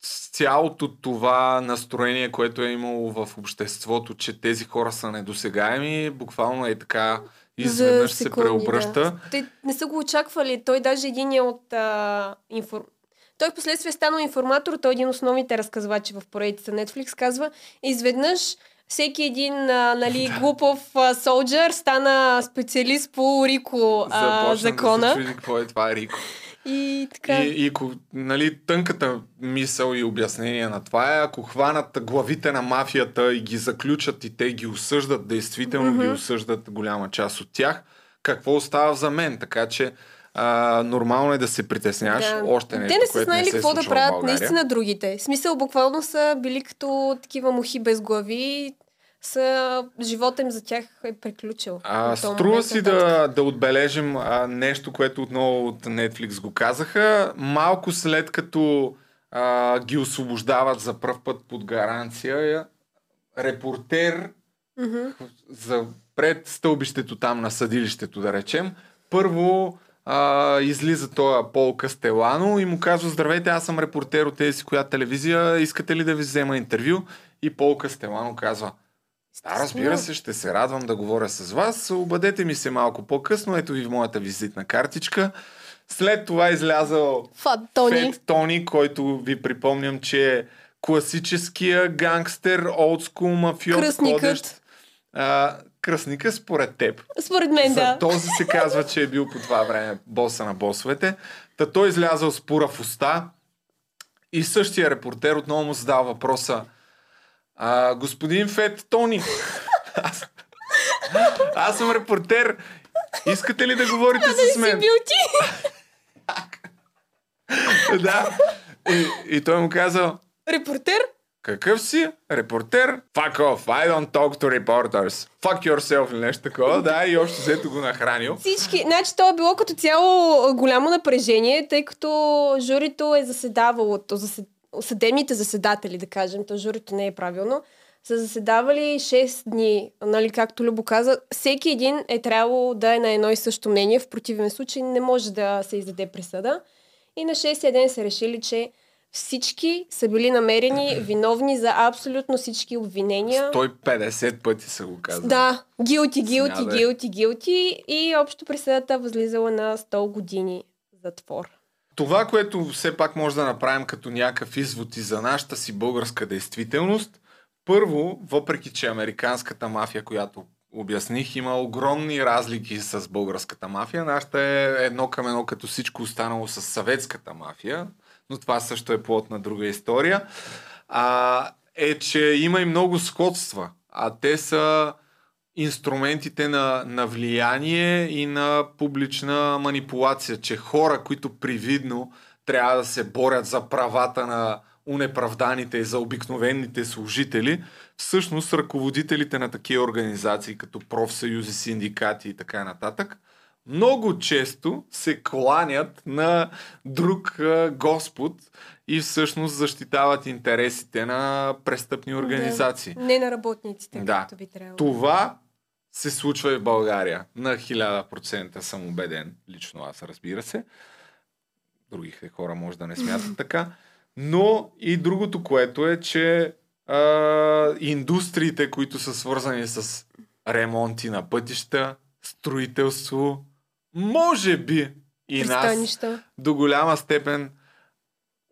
с цялото това настроение, което е имало в обществото, че тези хора са недосегаеми, буквално е така изведнъж се секунди, преобръща. Да. Те не са го очаквали. Той даже един е от а, инфор... Той в последствие е станал информатор, той е един от основните разказвачи в поредица Netflix, казва, изведнъж всеки един а, нали, глупов а, солджер стана специалист по Рико а, Започна закона. да се чуди какво е това Рико. И така. И, и нали, тънката мисъл и обяснение на това е, ако хванат главите на мафията и ги заключат и те ги осъждат, действително mm-hmm. ги осъждат голяма част от тях, какво остава за мен? Така че а, нормално е да се притесняваш. Да. Още нещо, Те не са знаели какво да правят наистина другите. В смисъл, буквално са били като такива мухи без глави. Са, живота им за тях е приключил. А, струва момент си нататък. да, да отбележим а, нещо, което отново от Netflix го казаха. Малко след като а, ги освобождават за пръв път под гаранция, репортер Мгм. за пред стълбището там на съдилището, да речем, първо а, излиза този Пол Кастелано и му казва, здравейте, аз съм репортер от тези коя телевизия, искате ли да ви взема интервю? И Пол Кастелано казва, да, разбира се, ще се радвам да говоря с вас. Обадете ми се малко по-късно. Ето ви в моята визитна картичка. След това излязъл Фат Тони. Фет Тони, който ви припомням, че е класическия гангстер, олдскул мафиот, Кръстникът. ходещ. А, кръстника според теб. Според мен, За да. този се казва, че е бил по това време боса на босовете. Та той излязъл с пура в уста и същия репортер отново му задава въпроса а, господин Фет Тони, аз, аз съм репортер, искате ли да говорите с Си мен? бил ти. да. И, и той му казал, Репортер? Какъв си? Репортер? Fuck off, I don't talk to reporters. Fuck yourself или нещо такова. Да, и още взето го нахранил. Всички. Значи, то е било като цяло голямо напрежение, тъй като журито е заседавало, то засед... съдебните заседатели, да кажем, то журито не е правилно, са заседавали 6 дни, нали, както Любо каза, всеки един е трябвало да е на едно и също мнение, в противен случай не може да се издаде присъда. И на 6 ден са решили, че всички са били намерени виновни за абсолютно всички обвинения. 150 пъти са го казали. Да, гилти, гилти, гилти, гилти и общо присъдата възлизала на 100 години затвор. Това, което все пак може да направим като някакъв извод и за нашата си българска действителност, първо, въпреки че американската мафия, която обясних, има огромни разлики с българската мафия, нашата е едно към едно като всичко останало с съветската мафия, но това също е плод на друга история, а, е, че има и много сходства, а те са инструментите на, на влияние и на публична манипулация, че хора, които привидно трябва да се борят за правата на унеправданите и за обикновените служители, всъщност ръководителите на такива организации, като профсъюзи, синдикати и така нататък, много често се кланят на друг Господ и всъщност защитават интересите на престъпни организации. Да. Не на работниците, Да. както би трябвало. Това се случва и в България. На 1000% съм убеден. Лично аз, разбира се. Другите хора може да не смятат така. Но и другото, което е, че а, индустриите, които са свързани с ремонти на пътища, строителство, може би и нас до голяма степен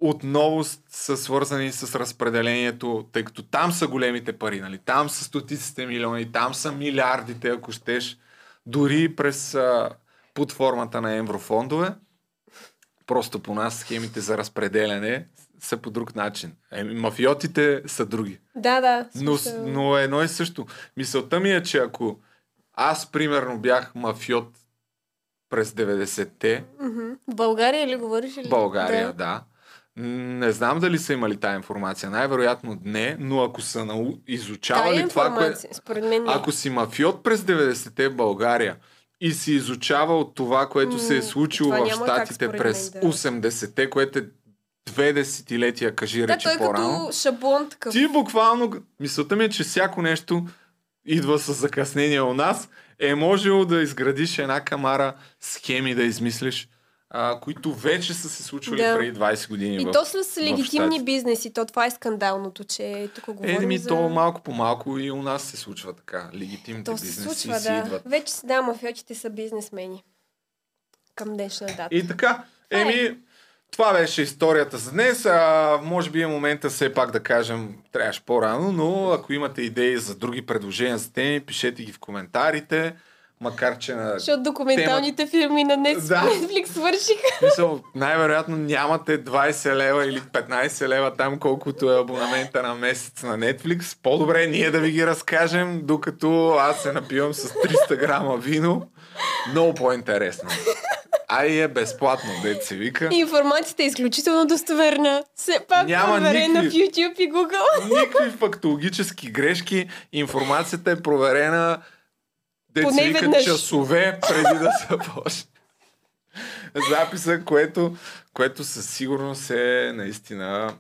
отново са свързани с разпределението, тъй като там са големите пари, нали? там са стотиците милиони, там са милиардите, ако щеш, дори през а, под формата на еврофондове. Просто по нас схемите за разпределяне са по друг начин. Е, мафиотите са други. Да, да. Но, но едно и също. Мисълта ми е, че ако аз, примерно, бях мафиот през 90-те, Мгм. В България ли говориш? Или? България, да. да. Не знам дали са имали тази информация. Най-вероятно не, но ако са нау... Тая изучавали това, което... информация, според мен не. Ако си мафиот през 90-те в България и си изучавал това, което се е случило това в как, Штатите през мен, да. 80-те, което е две десетилетия, кажи да, речи той по-рано. като шаблон такъв. Ти буквално, мисълта ми е, че всяко нещо идва с закъснение у нас, е можело да изградиш една камара схеми да измислиш, а, които вече са се случвали Да. преди 20 години. И в, то с легитимни бизнеси, то това е скандалното, че тук говорим Е, ми за... то малко по малко и у нас се случва така. Легитимните То се бизнеси случва, си да. идват. Вече да, мафиотите са бизнесмени. Към днешна дата. И така, еми, това беше историята за днес. А, може би е момента все пак да кажем, трябваше по-рано, но ако имате идеи за други предложения за теми, пишете ги в коментарите. Макар, че на Защото документалните филми на Netflix, Да. Netflix свършиха. Мисъл, най-вероятно нямате 20 лева или 15 лева там, колкото е абонамента на месец на Netflix. По-добре ние да ви ги разкажем, докато аз се напивам с 300 грама вино. Много по-интересно. А и е безплатно, дете се вика. Информацията е изключително достоверна. Все пак Няма проверена в никакви- YouTube и Google. Никакви фактологически грешки. Информацията е проверена дете Поне се вика веднъж. часове преди да започне. Записа, което, което със сигурност е наистина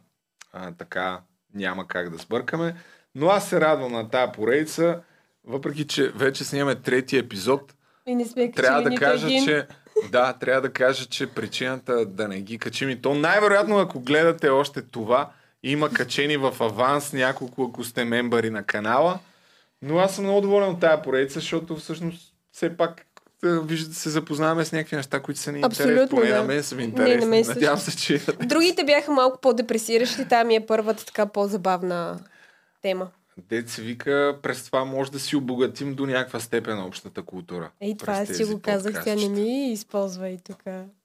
а, така няма как да сбъркаме. Но аз се радвам на тази поредица, въпреки че вече снимаме трети епизод. И не сме Трябва да кажа, един. че да, трябва да кажа, че причината да не ги качим и то най-вероятно, ако гледате още това, има качени в аванс няколко, ако сте мембари на канала. Но аз съм много доволен от тази поредица, защото всъщност все пак да, виждате, се запознаваме с някакви неща, които са ни интересни. Поне да. на мен са ми Не, интересни. на мен. Надявам се, че... Другите бяха малко по-депресиращи. Там ми е първата така по-забавна тема. Дет се вика, през това може да си обогатим до някаква степен общата култура. Ей, това аз си го казах, тя не ми използва и тук.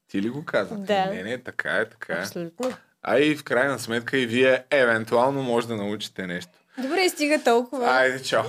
Ти ли го каза? Да. Не, не, така е, така е. Абсолютно. А и в крайна сметка и вие евентуално може да научите нещо. Добре, стига толкова. Айде, чао!